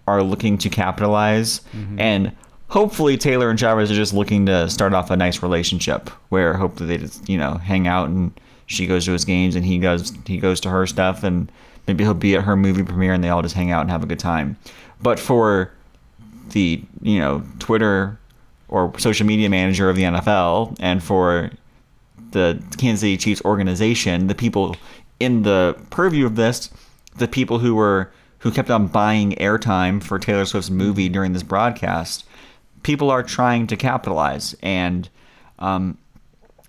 are looking to capitalize mm-hmm. and hopefully Taylor and Chavez are just looking to start off a nice relationship where hopefully they just, you know, hang out and she goes to his games and he goes he goes to her stuff and maybe he'll be at her movie premiere and they all just hang out and have a good time. But for the you know Twitter or social media manager of the NFL, and for the Kansas City Chiefs organization, the people in the purview of this, the people who were who kept on buying airtime for Taylor Swift's movie during this broadcast, people are trying to capitalize, and um,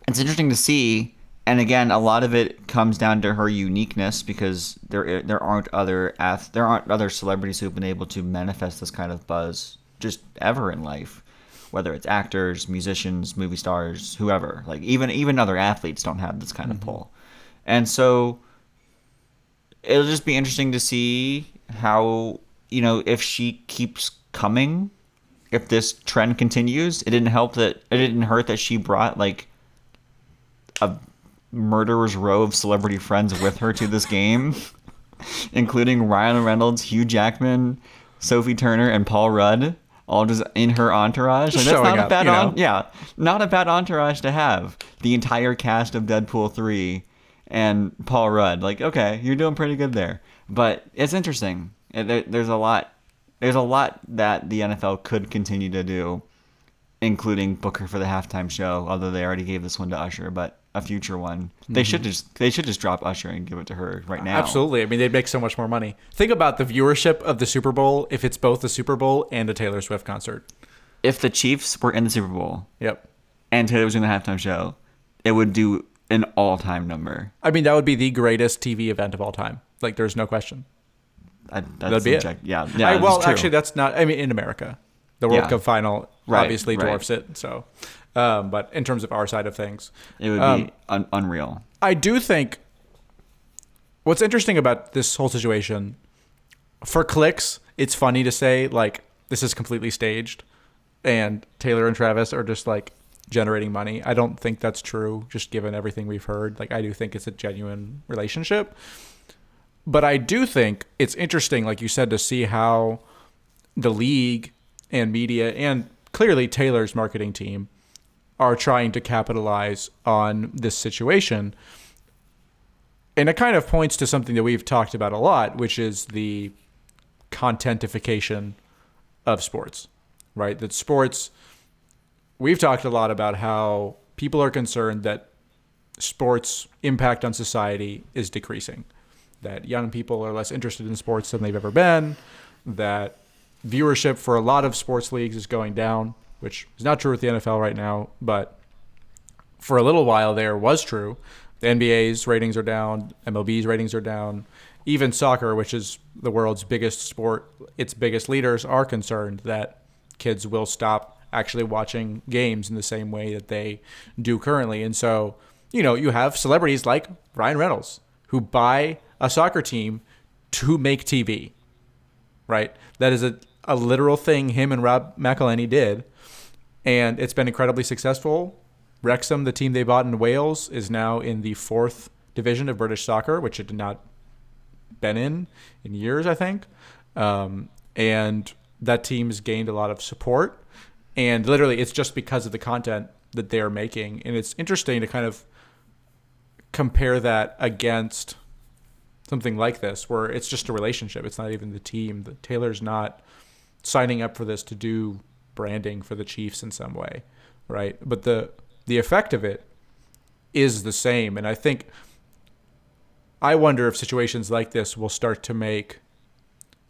it's interesting to see. And again, a lot of it comes down to her uniqueness because there there aren't other ath- there aren't other celebrities who've been able to manifest this kind of buzz just ever in life, whether it's actors, musicians, movie stars, whoever. Like even even other athletes don't have this kind of mm-hmm. pull, and so it'll just be interesting to see how you know if she keeps coming if this trend continues it didn't help that it didn't hurt that she brought like a murderer's row of celebrity friends with her to this game including ryan reynolds hugh jackman sophie turner and paul rudd all just in her entourage like, that's Showing not a up, bad you know? on- yeah not a bad entourage to have the entire cast of deadpool 3 and Paul Rudd. Like, okay, you're doing pretty good there. But it's interesting. It- there- There's a lot. There's a lot that the NFL could continue to do, including Booker for the halftime show. Although they already gave this one to Usher, but a future one. They mm-hmm. should just they should just drop Usher and give it to her right now. Absolutely. I mean, they'd make so much more money. Think about the viewership of the Super Bowl if it's both the Super Bowl and a Taylor Swift concert. If the Chiefs were in the Super Bowl Yep. and Taylor was in the halftime show, it would do an all-time number. I mean, that would be the greatest TV event of all time. Like, there's no question. I, that's That'd be it. subject- Yeah, yeah. I, well, actually, that's not. I mean, in America, the World Yeah. Cup final Right, obviously right. dwarfs it. So, um, but in terms of our side of things, it would um, be un- unreal. I do think what's interesting about this whole situation for clicks, it's funny to say like this is completely staged and Taylor and Travis are just like generating money. I don't think that's true just given everything we've heard. Like I do think it's a genuine relationship. But I do think it's interesting like you said to see how the league and media and clearly Taylor's marketing team are trying to capitalize on this situation. And it kind of points to something that we've talked about a lot, which is the contentification of sports, right? That sports, we've talked a lot about how people are concerned that sports' impact on society is decreasing, that young people are less interested in sports than they've ever been, that viewership for a lot of sports leagues is going down, which is not true with the NFL right now, but for a little while there was true. The NBA's ratings are down, MLB's ratings are down. Even soccer, which is the world's biggest sport, its biggest leaders are concerned that kids will stop actually watching games in the same way that they do currently. And so, you know, you have celebrities like Ryan Reynolds who buy a soccer team to make TV, right? That is a, a literal thing him and Rob McElhenney did. And it's been incredibly successful. Wrexham, the team they bought in Wales, is now in the fourth division of British soccer, which it had not been in in years, I think. um, and that team's gained a lot of support. And literally, it's just because of the content that they are making, and it's interesting to kind of compare that against something like this, where it's just a relationship. It's not even the team. Taylor's not signing up for this to do branding for the Chiefs in some way, right? But the the effect of it is the same, and I think I wonder if situations like this will start to make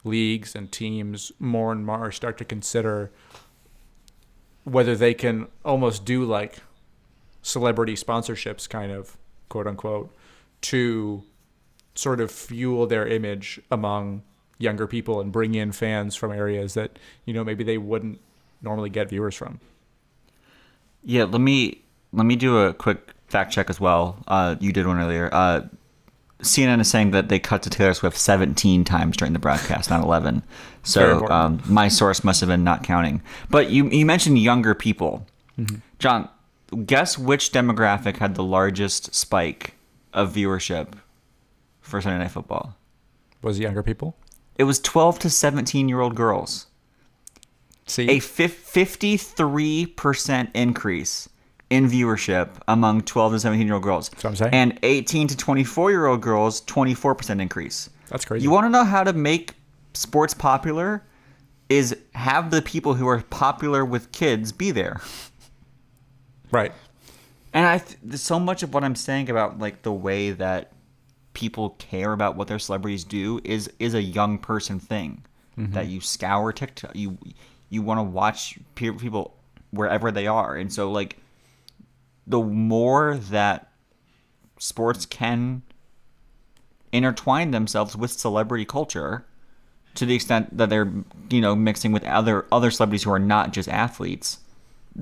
leagues and teams more and more start to consider whether they can almost do like celebrity sponsorships kind of quote unquote to sort of fuel their image among younger people and bring in fans from areas that you know maybe they wouldn't normally get viewers from Yeah, let me let me do a quick fact check as well. Uh, you did one earlier. Uh, CNN is saying that they cut to Taylor Swift 17 times during the broadcast, not 11. So um, my source must have been not counting. But you you mentioned younger people, John. Guess which demographic had the largest spike of viewership for Sunday Night Football? was it younger people It was 12 to 17 year old girls. See a fif- 53% increase in viewership among 12 to 17 year old girls. what I'm saying. And 18 to 24 year old girls, 24% increase. That's crazy. You want to know how to make sports popular? Is have the people who are popular with kids be there. right And I th- so much of what I'm saying about like the way that people care about what their celebrities do is is a young person thing mm-hmm. that you scour TikTok you you want to watch pe- people wherever they are and so like the more that sports can intertwine themselves with celebrity culture to the extent that they're you know mixing with other other celebrities who are not just athletes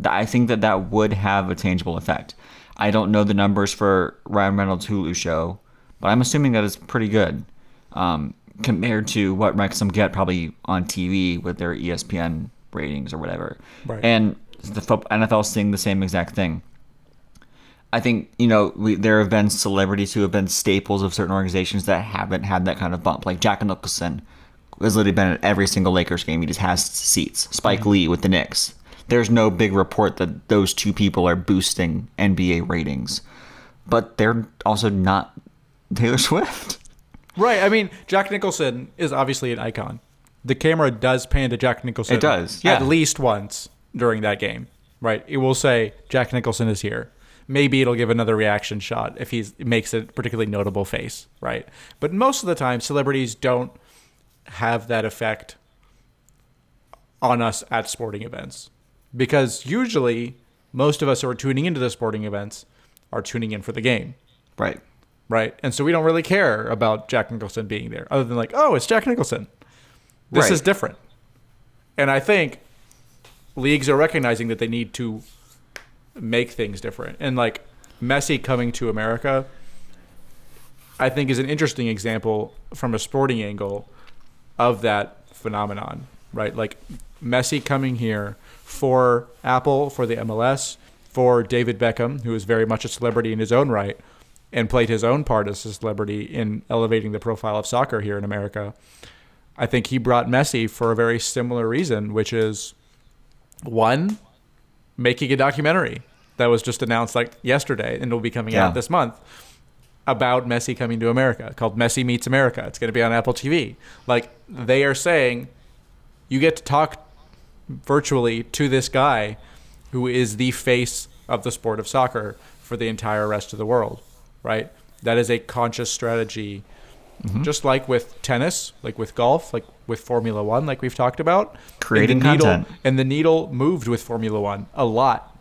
I think that that would have a tangible effect. I don't know the numbers for Ryan Reynolds' Hulu show, but I'm assuming that it's pretty good um, compared to what Wrexham get probably on TV with their ESPN ratings or whatever. Right. And the NFL is seeing the same exact thing. I think you know we, there have been celebrities who have been staples of certain organizations that haven't had that kind of bump, like Jack Nicholson has literally been at every single Lakers game. He just has seats. Spike mm-hmm. Lee with the Knicks. There's no big report that those two people are boosting NBA ratings, but they're also not Taylor Swift. right i mean jack nicholson is obviously an icon the camera does pan to jack nicholson It does, yeah. at least once during that game right it will say jack nicholson is here maybe it'll give another reaction shot if he makes a particularly notable face right but most of the time celebrities don't have that effect on us at sporting events because usually most of us who are tuning into the sporting events are tuning in for the game Right. right? And so we don't really care about Jack Nicholson being there, other than like, oh, it's Jack Nicholson. This Right. is different. And I think leagues are recognizing that they need to make things different. And like Messi coming to America, I think is an interesting example from a sporting angle of that phenomenon, right? Like Messi coming here for Apple, for the MLS, for David Beckham, who is very much a celebrity in his own right and played his own part as a celebrity in elevating the profile of soccer here in America. I think he brought Messi for a very similar reason, which is one, making a documentary that was just announced like yesterday and will be coming Yeah. out this month about Messi coming to America called Messi Meets America. It's going to be on Apple TV. Like they are saying you get to talk virtually to this guy who is the face of the sport of soccer for the entire rest of the world, right? That is a conscious strategy Mm-hmm. just like with tennis, like with golf, like with Formula 1 like we've talked about. Creating and needle, content. And the needle moved with Formula 1 a lot,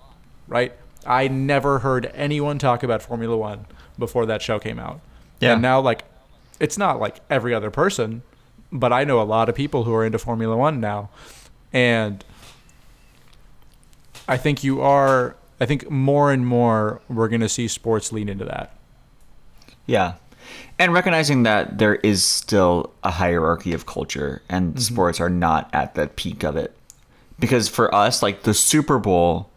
right? I never heard anyone talk about Formula 1 before that show came out. Yeah. And now like it's not like every other person, but I know a lot of people who are into Formula 1 now. And I think you are I think more and more we're going to see sports lean into that. Yeah. And recognizing that there is still a hierarchy of culture and mm-hmm. sports are not at the peak of it. Because for us, like the Super Bowl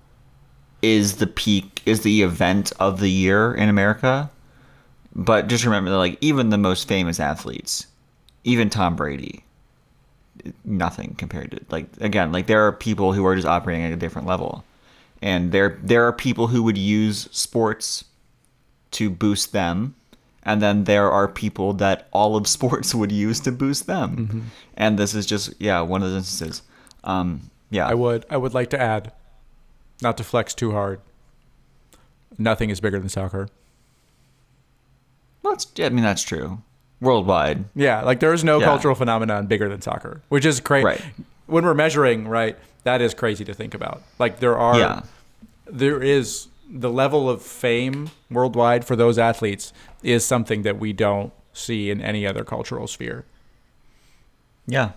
is the peak, is the event of the year in America. But just remember that, like, even the most famous athletes, even Tom Brady, nothing compared to like again like there are people who are just operating at a different level and there there are people who would use sports to boost them and then there are people that all of sports would use to boost them Mm-hmm. and this is just yeah one of those instances um yeah I would I would like to add, not to flex too hard. Nothing is bigger than soccer. well, it's, i mean that's true worldwide Yeah, like there is no Yeah. cultural phenomenon bigger than soccer, which is crazy. Right. When we're measuring, right, that is crazy to think about. Like there are, Yeah. there is the level of fame worldwide for those athletes is something that we don't see in any other cultural sphere. Yeah.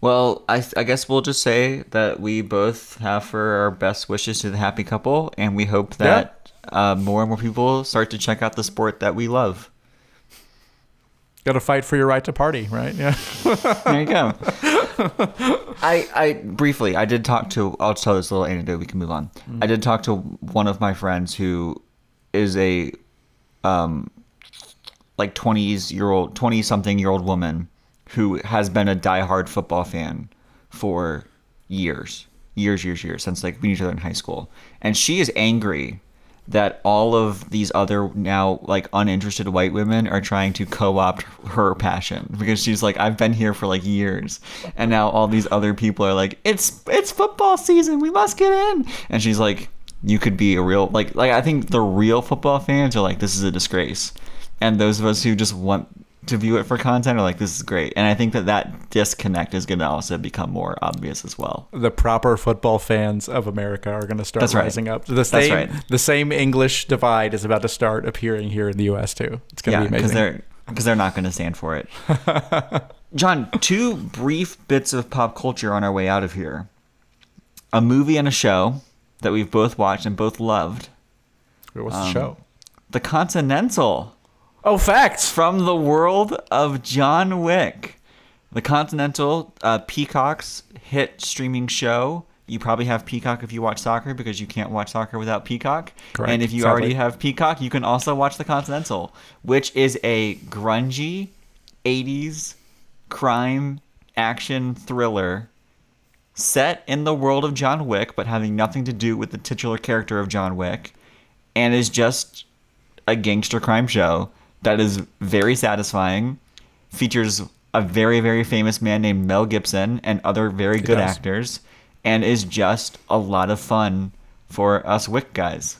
Well, I, I guess we'll just say that we both have for our best wishes to the happy couple, and we hope that uh, more and more people start to check out the sport that we love. Got to fight for your right to party, right? Yeah. There you go. I, I briefly, I did talk to. I'll tell this little anecdote. We can move on. I did talk to one of my friends who is a, um, like twenties year old, twenty something year old woman who has been a diehard football fan for years, years, years, years since like we knew each other in high school, and she is angry that all of these other now like uninterested white women are trying to co-opt her passion because she's like I've been here for like years and now all these other people are like it's it's football season we must get in and she's like you could be a real like like I think the real football fans are like this is a disgrace and those of us who just want to view it for content are like this is great and I think that that disconnect is going to also become more obvious as well the proper football fans of America are going to start That's right. rising up. The same, right. the same English divide is about to start appearing here in the U.S. too. It's going to yeah be because amazing. they're because they're not going to stand for it john two brief bits of pop culture on our way out of here a movie and a show that we've both watched and both loved Wait, What's um, the show? the continental Oh, facts. from the world of john wick the continental uh, peacock's hit streaming show you probably have peacock if you watch soccer because you can't watch soccer without peacock Correct, and if you sadly. already have peacock you can also watch the continental which is a grungy 80s crime action thriller set in the world of John Wick, but having nothing to do with the titular character of John Wick, and is just a gangster crime show that is very satisfying, features a very, very famous man named Mel Gibson and other very good actors, and is just a lot of fun for us Wick guys.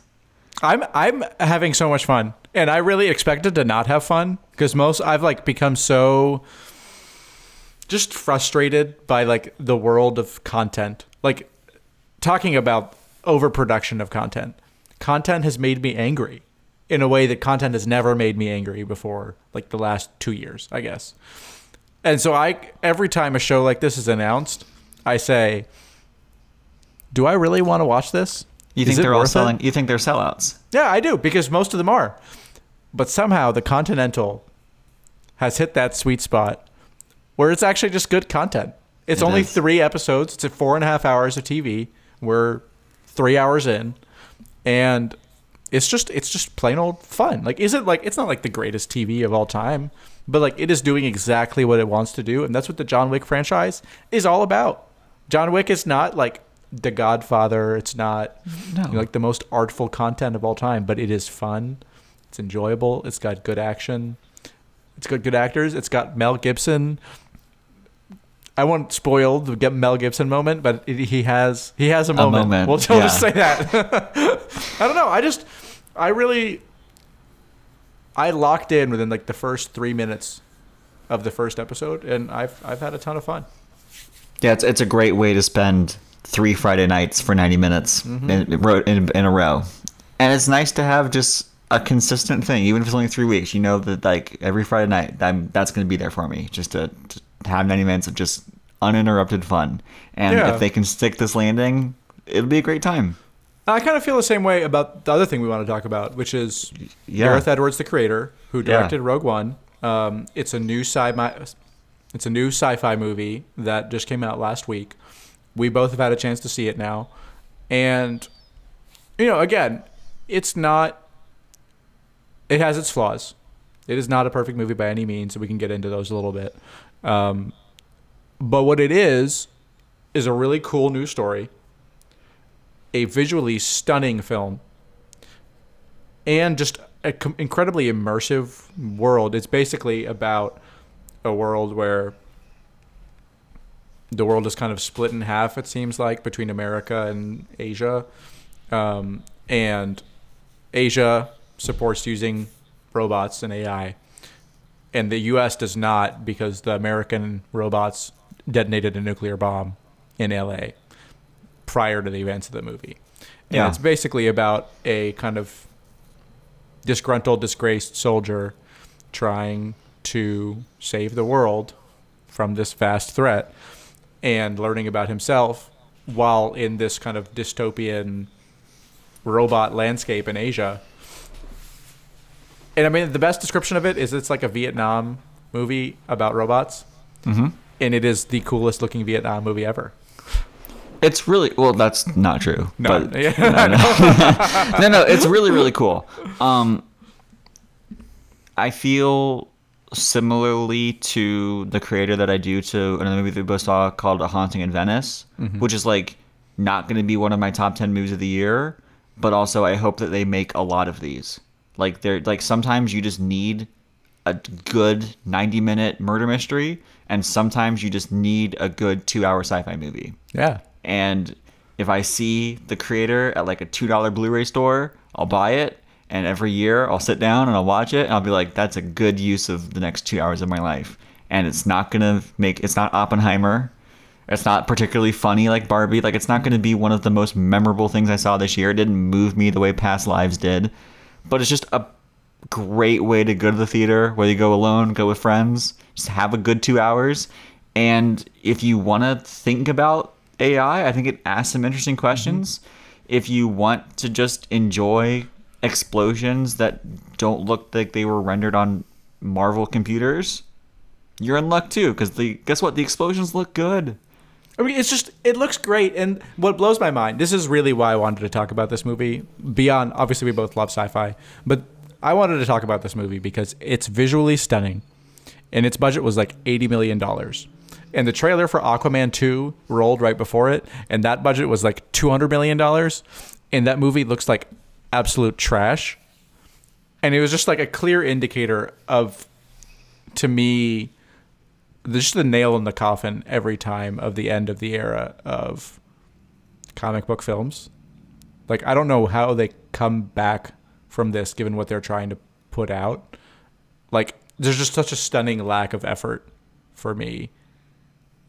I'm I'm having so much fun, and I really expected to not have fun because most I've like become so just frustrated by like the world of content. Like talking about overproduction of content. Content has made me angry in a way that content has never made me angry before, like the last two years, I guess. And so I every time a show like this is announced, I say, "Do I really want to watch this?" You think they're all worth it? selling? You think they're sellouts? Yeah, I do because most of them are. But somehow the Continental has hit that sweet spot where it's actually just good content. It's It only is. three episodes. It's four and a half hours of TV. We're three hours in, and it's just it's just plain old fun. Like, is it like it's not like the greatest TV of all time, but like it is doing exactly what it wants to do, and that's what the John Wick franchise is all about. John Wick is not like The Godfather. It's not No. you know, like the most artful content of all time, but it is fun. It's enjoyable. It's got good action. It's got good actors. It's got Mel Gibson. I won't spoil the Mel Gibson moment, but it, he has he has a moment. moment, We'll, we'll just yeah. say that. I don't know. I just I really I locked in within like the first three minutes of the first episode, and I've I've had a ton of fun. Yeah, it's it's a great way to spend three Friday nights for ninety minutes Mm-hmm. in, in, in, in a row, and it's nice to have just a consistent thing, even if it's only three weeks. You know that like every Friday night, I'm, that's going to be there for me, just to, to have ninety minutes of just uninterrupted fun. And Yeah. if they can stick this landing, it'll be a great time. I kind of feel the same way about the other thing we want to talk about, which is Yeah. Gareth Edwards, the creator, who Yeah. directed Rogue One. Um, it's a new sci it's a new sci-fi movie that just came out last week. We both have had a chance to see it now, and you know, again, it's not. It has its flaws. It is not a perfect movie by any means, we can get into those a little bit. Um, But what it is is a really cool new story, a visually stunning film, and just an com- incredibly immersive world. It's basically about a world where the world is kind of split in half. It seems like between America and Asia, um, and Asia supports using robots and AI, and the U.S. does not because the American robots detonated a nuclear bomb in L.A. prior to the events of the movie. And Yeah. it's basically about a kind of disgruntled, disgraced soldier trying to save the world from this vast threat and learning about himself while in this kind of dystopian robot landscape in Asia. And I mean, the best description of it is it's like a Vietnam movie about robots. Mm-hmm. And it is the coolest looking Vietnam movie ever. It's really well. That's not true. No. but, Yeah. no, no. no, no, It's really, really cool. Um, I feel similarly to the creator that I do to another movie that we both saw called A Haunting in Venice, which is like not going to be one of my top ten movies of the year, but also I hope that they make a lot of these. Like they're like sometimes you just need a good 90 minute murder mystery and sometimes you just need a good 2 hour sci-fi movie Yeah. and if I see the creator at like a two dollar Blu-ray store, I'll buy it, and every year I'll sit down and I'll watch it, and I'll be like, "That's a good use of the next two hours of my life." And it's not gonna make it's not Oppenheimer, it's not particularly funny like Barbie, like it's not gonna be one of the most memorable things I saw this year. It didn't move me the way Past Lives did, but it's just a great way to go to the theater, whether you go alone, go with friends, just have a good two hours. And if you want to think about AI, I think it asks some interesting mm-hmm. questions. If you want to just enjoy explosions that don't look like they were rendered on Marvel computers, you're in luck too. Because the guess what? The explosions look good. I mean, it's just it looks great, and what blows my mind. This is really why I wanted to talk about this movie. Beyond, obviously, we both love sci-fi, but I wanted to talk about this movie because it's visually stunning, and its budget was like eighty million dollars, and the trailer for Aquaman two rolled right before it, and that budget was like two hundred million dollars, and that movie looks like absolute trash, and it was just like a clear indicator of, to me, just the nail in the coffin every time of the end of the era of comic book films. Like I don't know how they come back from this given what they're trying to put out. Like there's just such a stunning lack of effort for me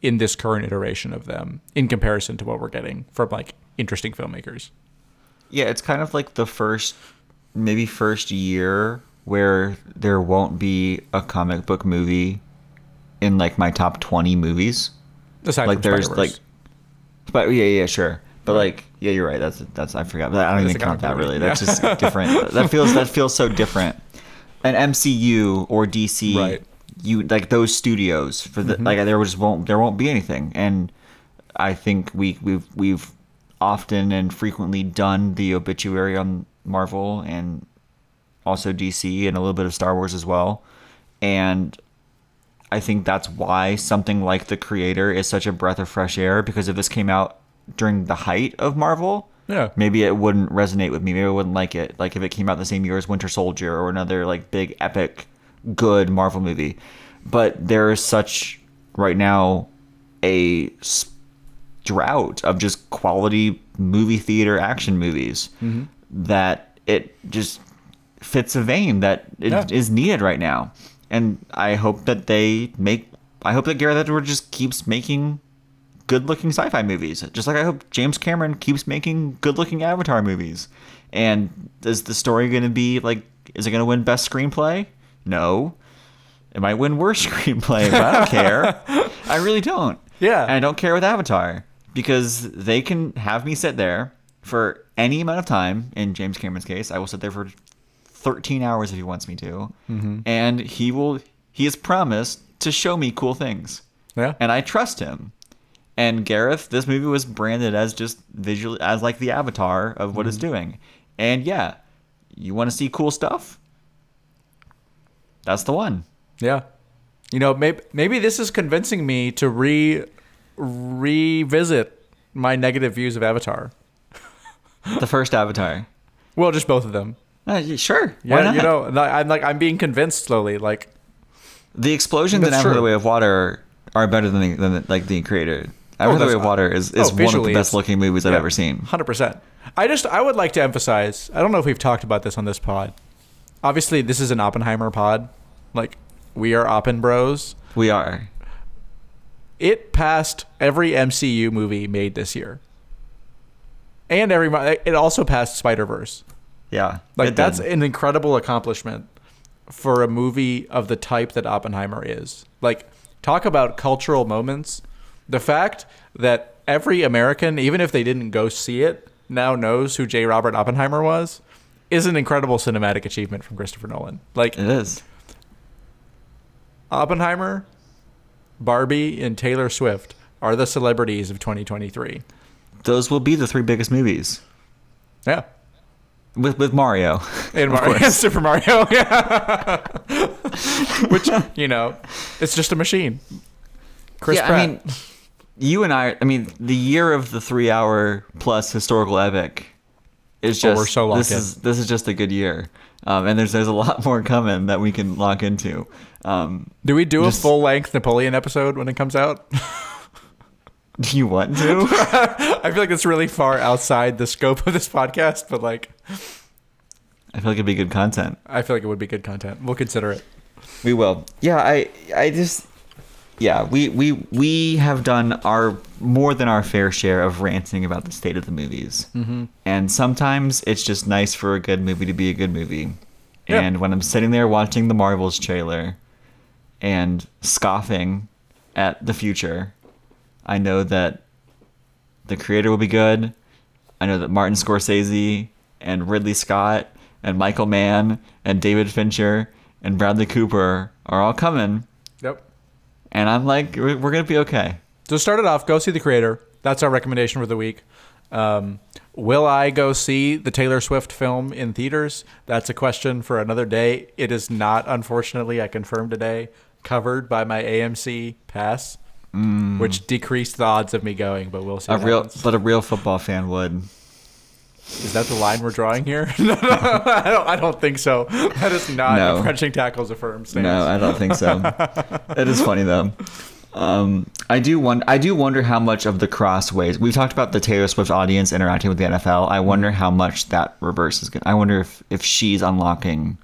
in this current iteration of them in comparison to what we're getting from like interesting filmmakers. Yeah, it's kind of like the first, maybe first year where there won't be a comic book movie in like my top 20 movies. Aside like there's Spider-Verse. like, but yeah, yeah, sure. But like, yeah, you're right. That's that's I forgot. But I don't That's even count that really. That's yeah. just different. That feels that feels so different. An MCU or DC, Right. you like those studios for the mm-hmm. like there just won't there won't be anything. And I think we we've we've often and frequently done the obituary on Marvel and also DC and a little bit of Star Wars as well. And I think that's why something like The Creator is such a breath of fresh air because if this came out during the height of Marvel, Yeah. maybe it wouldn't resonate with me. Maybe I wouldn't like it. Like if it came out the same year as Winter Soldier or another like big epic good Marvel movie. But there is such right now a drought of just quality movie theater action movies mm-hmm. that it just fits a vein that it is Yeah. needed right now. And I hope that they make. I hope that Gareth Edwards just keeps making good-looking sci-fi movies, just like I hope James Cameron keeps making good-looking Avatar movies. And is the story going to be like? Is it going to win Best Screenplay? No. It might win Worst Screenplay, but I don't care. I really don't. Yeah. And I don't care with Avatar because they can have me sit there for any amount of time. In James Cameron's case, I will sit there for 13 hours if he wants me to. Mm-hmm. And he will, he has promised to show me cool things. Yeah. And I trust him. And Gareth, this movie was branded as just visually, as like the avatar of what it's mm-hmm. doing. And yeah, you want to see cool stuff? That's the one. Yeah. You know, maybe maybe this is convincing me to re revisit my negative views of Avatar. The first Avatar. Well, just both of them. Uh, y- sure. Yeah, Why not? you know, I'm like I'm being convinced slowly. Like, the explosions in That's Avatar: The. Way of Water are better than the, than the, like the Creator. Avatar: The Way of Water is, is oh, one of the best looking movies I've yeah, ever seen. Hundred percent. I just I would like to emphasize. I don't know if we've talked about this on this pod. Obviously, this is an Oppenheimer pod. Like, we are Oppen Bros. We are. It passed every MCU movie made this year, and every it also passed Spider Verse. Yeah. Like that's did. an incredible accomplishment for a movie of the type that Oppenheimer is. Like talk about cultural moments. The fact that every American, even if they didn't go see it, now knows who J. Robert Oppenheimer was is an incredible cinematic achievement from Christopher Nolan. Like It is. Oppenheimer, Barbie, and Taylor Swift are the celebrities of 2023. Those will be the three biggest movies Yeah. With with Mario. In Mario. Super Mario, yeah. Which you know, it's just a machine. Chris yeah, Pratt. I mean, you and I. I mean, the year of the three-hour plus historical epic is Oh, just. we're so locked this in. is this is just a good year, um, and there's there's a lot more coming that we can lock into. Um, Do we do just- a full length Napoleon episode when it comes out? Do you want to? I feel like it's really far outside the scope of this podcast, but like, I feel like it'd be good content. I feel like it would be good content. We'll consider it. We will. Yeah, I I just yeah, we we we have done our more than our fair share of ranting about the state of the movies. Mm-hmm. And sometimes it's just nice for a good movie to be a good movie. Yeah. And when I'm sitting there watching the Marvels trailer and scoffing at the future, I know that the creator will be good. I know that Martin Scorsese and Ridley Scott and Michael Mann and David Fincher and Bradley Cooper are all coming, Yep. and I'm like, we're, we're gonna be okay. So start it off, go see the creator. That's our recommendation for the week. Um, will I go see the Taylor Swift film in theaters? That's a question for another day. It is not, unfortunately, I confirmed today, covered by my AMC pass, which decreased the odds of me going. But we'll see. A real, happens. but a real football fan would. Is that the line we're drawing here? no, no, I don't. I don't think so. That is not No. a crunching tackles a firm stance. No, I don't think so. it is funny though. Um, I do wonder. I do wonder how much of the crossways we've talked about the Taylor Swift audience interacting with the NFL. I wonder how much that reverse is going. I wonder if if she's unlocking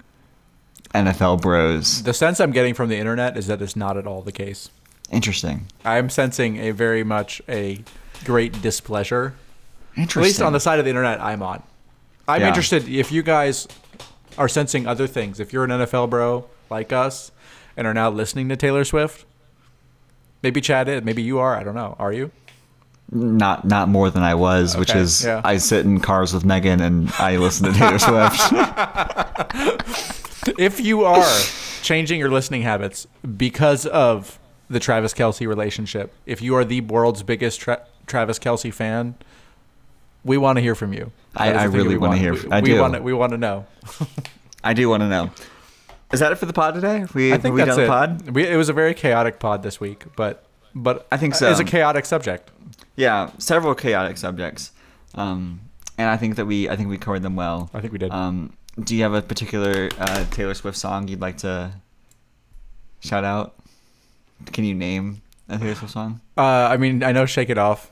NFL bros. the sense I'm getting from the internet is that it's not at all the case. Interesting. I'm sensing a very much a great displeasure Interesting. At least on the side of the internet I'm on. I'm Yeah. interested if you guys are sensing other things. If you're an NFL bro like us and are now listening to Taylor Swift, maybe Chad is. Maybe you are. I don't know. Are you? not not more than I was, which is yeah. I sit in cars with Megan and I listen to Taylor Swift. if you are changing your listening habits because of the Travis Kelce relationship, if you are the world's biggest tra- Travis Kelce fan, we want to hear from you. I- I really wanna want. hear We, f- I we do. to, we want to know. I do want to know. Is that it for the pod today? We I think we that's done it. the pod? We, it was a very chaotic pod this week, but but I think so. It's a chaotic subject. Yeah, several chaotic subjects, um, and I think that we I think we covered them well. I think we did. Um, do you have a particular uh, Taylor Swift song you'd like to shout out? Can you name a Taylor Swift song? Uh, I mean, I know "Shake It Off."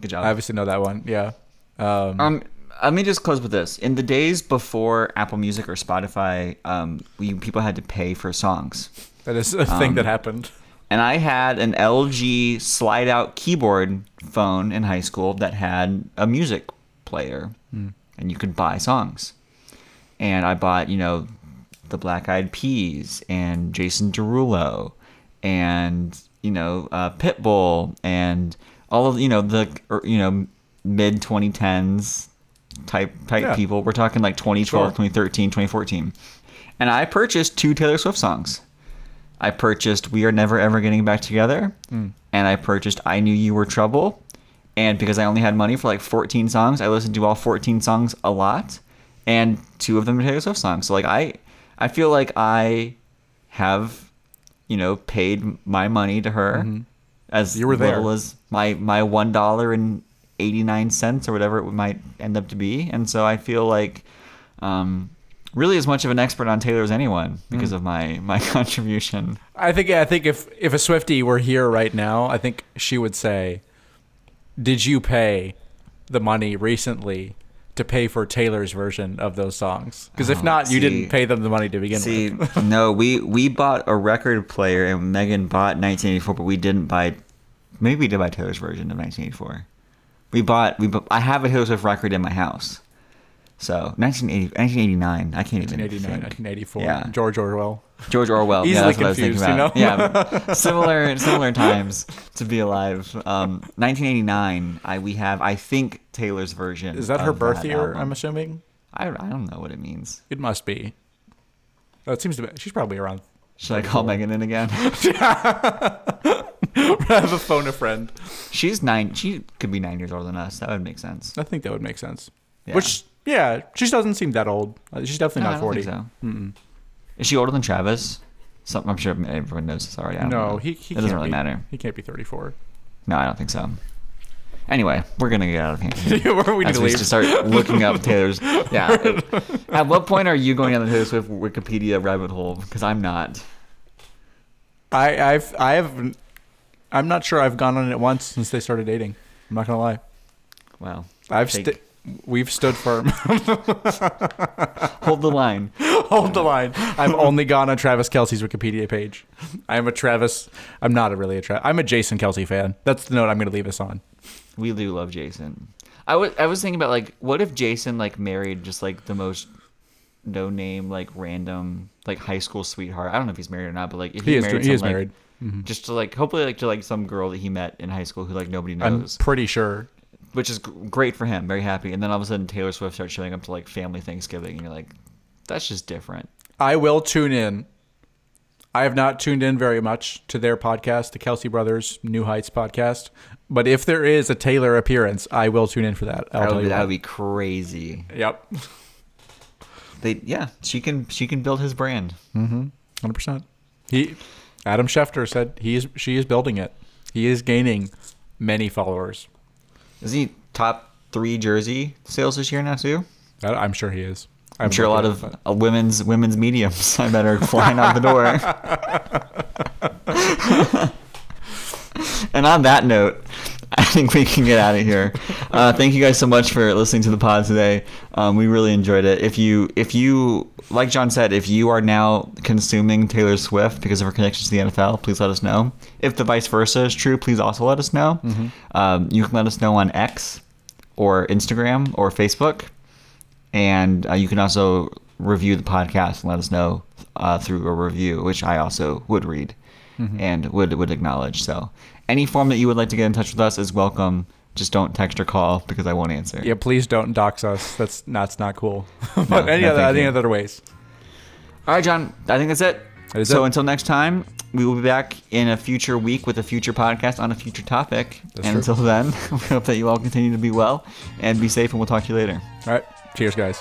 Good job. I obviously know that one. Yeah. Um, Um, let me just close with this. In the days before Apple Music or Spotify, um, we people had to pay for songs, that is a thing um, that happened. and I had an LG slide-out keyboard phone in high school that had a music player, and you could buy songs. And I bought, you know, the Black Eyed Peas and Jason Derulo, and you know, uh, Pitbull, and all of you know the er, you know mid 2010s type type Yeah. people. We're talking like 2012, Sure. 2013, 2014. And I purchased two Taylor Swift songs. I purchased We Are Never Ever Getting Back Together, and I purchased I Knew You Were Trouble. And because I only had money for like 14 songs, I listened to all 14 songs a lot, and two of them are Taylor Swift songs. So like I, I feel like I have you know, paid my money to her as Mm-hmm. You were there. little as my my one dollar and eighty nine cents or whatever it might end up to be, and so I feel like. Um, Really, as much of an expert on Taylor as anyone because Mm. of my my contribution. I think I think if if a Swiftie were here right now, I think she would say, "Did you pay the money recently to pay for Taylor's version of those songs? Because if Oh, not, you didn't pay them the money to begin with. See, with." no, we we bought a record player and Megan bought 1984, but we didn't buy. Maybe we did buy Taylor's version of 1984. We bought we. I have a Taylor Swift record in my house. So 1980, 1989. I can't even 1989, 1984. Yeah. George Orwell. George Orwell. yeah, Easily that's what I was thinking confused, about. you Yeah, similar similar times to be alive. Um, 1989. I we have I think Taylor's version. Is that her birth year? album. I'm assuming I I don't know what it means. it must be. Oh, it seems to be. She's probably around. Should I call Megan in again? have a phone a friend. She's nine. She could be nine years older than us. That would make sense. I think that would make sense. Yeah. Which, yeah, she doesn't seem that old. Uh, She's definitely No, I not don't 40. think so. Mm-mm. Is she older than Travis? Some, I'm sure everyone knows this already. I don't No, know. he, he it doesn't really be, matter. He can't be 34. No, I don't think so. Anyway, we're gonna get out of here. Where we need As to we just start looking up Taylor's. Yeah. At what point are you going down the Taylor Swift Wikipedia rabbit hole? Because I'm not. I, I've, I have, I'm not sure I've gone on it once since they started dating. I'm not gonna lie. Wow. I've st- we've stood firm. Hold the line. Hold the line. I've only gone on Travis Kelce's Wikipedia page. I'm a Travis. I'm not a really a Travis. I'm a Jason Kelce fan. That's the note I'm gonna leave us on. We do love Jason. I was I was thinking about like what if Jason like married just like the most no name like random like high school sweetheart. I don't know if he's married or not, but like if He is. married He is like, married. Mhm. Just to like hopefully like to like some girl that he met in high school who like nobody knows. I'm knows, pretty sure. Which is great for him. Very happy. And then all of a sudden Taylor Swift starts showing up to like family Thanksgiving, and you're like, that's just different. I will tune in. I have not tuned in very much to their podcast, the Kelce Brothers New Heights podcast. But if there is a Taylor appearance, I will tune in for that. I'll That would, be, that would be crazy. Yep. They yeah, she can she can build his brand. Mm-hmm. Hundred percent. He, Adam Schefter said he is. She is building it. He is gaining many followers. Is he top three jersey sales this year now too? I'm sure he is. I'm sure a lot of at it, uh, women's women's mediums I bet are flying out the door. and on that note, I think we can get out of here. Uh, thank you guys so much for listening to the pod today. Um, we really enjoyed it. If you if you like John said, if you are now consuming Taylor Swift because of her connections to the NFL, please let us know. If the vice versa is true, please also let us know. Um, you can let us know on X or Instagram or Facebook and uh, you can also review the podcast and let us know uh, through a review, which I also would read and would would acknowledge. So, any form that you would like to get in touch with us is welcome. Just don't text or call because I won't answer. Yeah, please don't dox us. That's that's not cool. but No, any no, other any you. other ways. All right, John. I think that's it. That is so it. until next time, we will be back in a future week with a future podcast on a future topic. That's and true. until then, we hope that you all continue to be well and be safe, and we'll talk to you later. All right. Cheers, guys.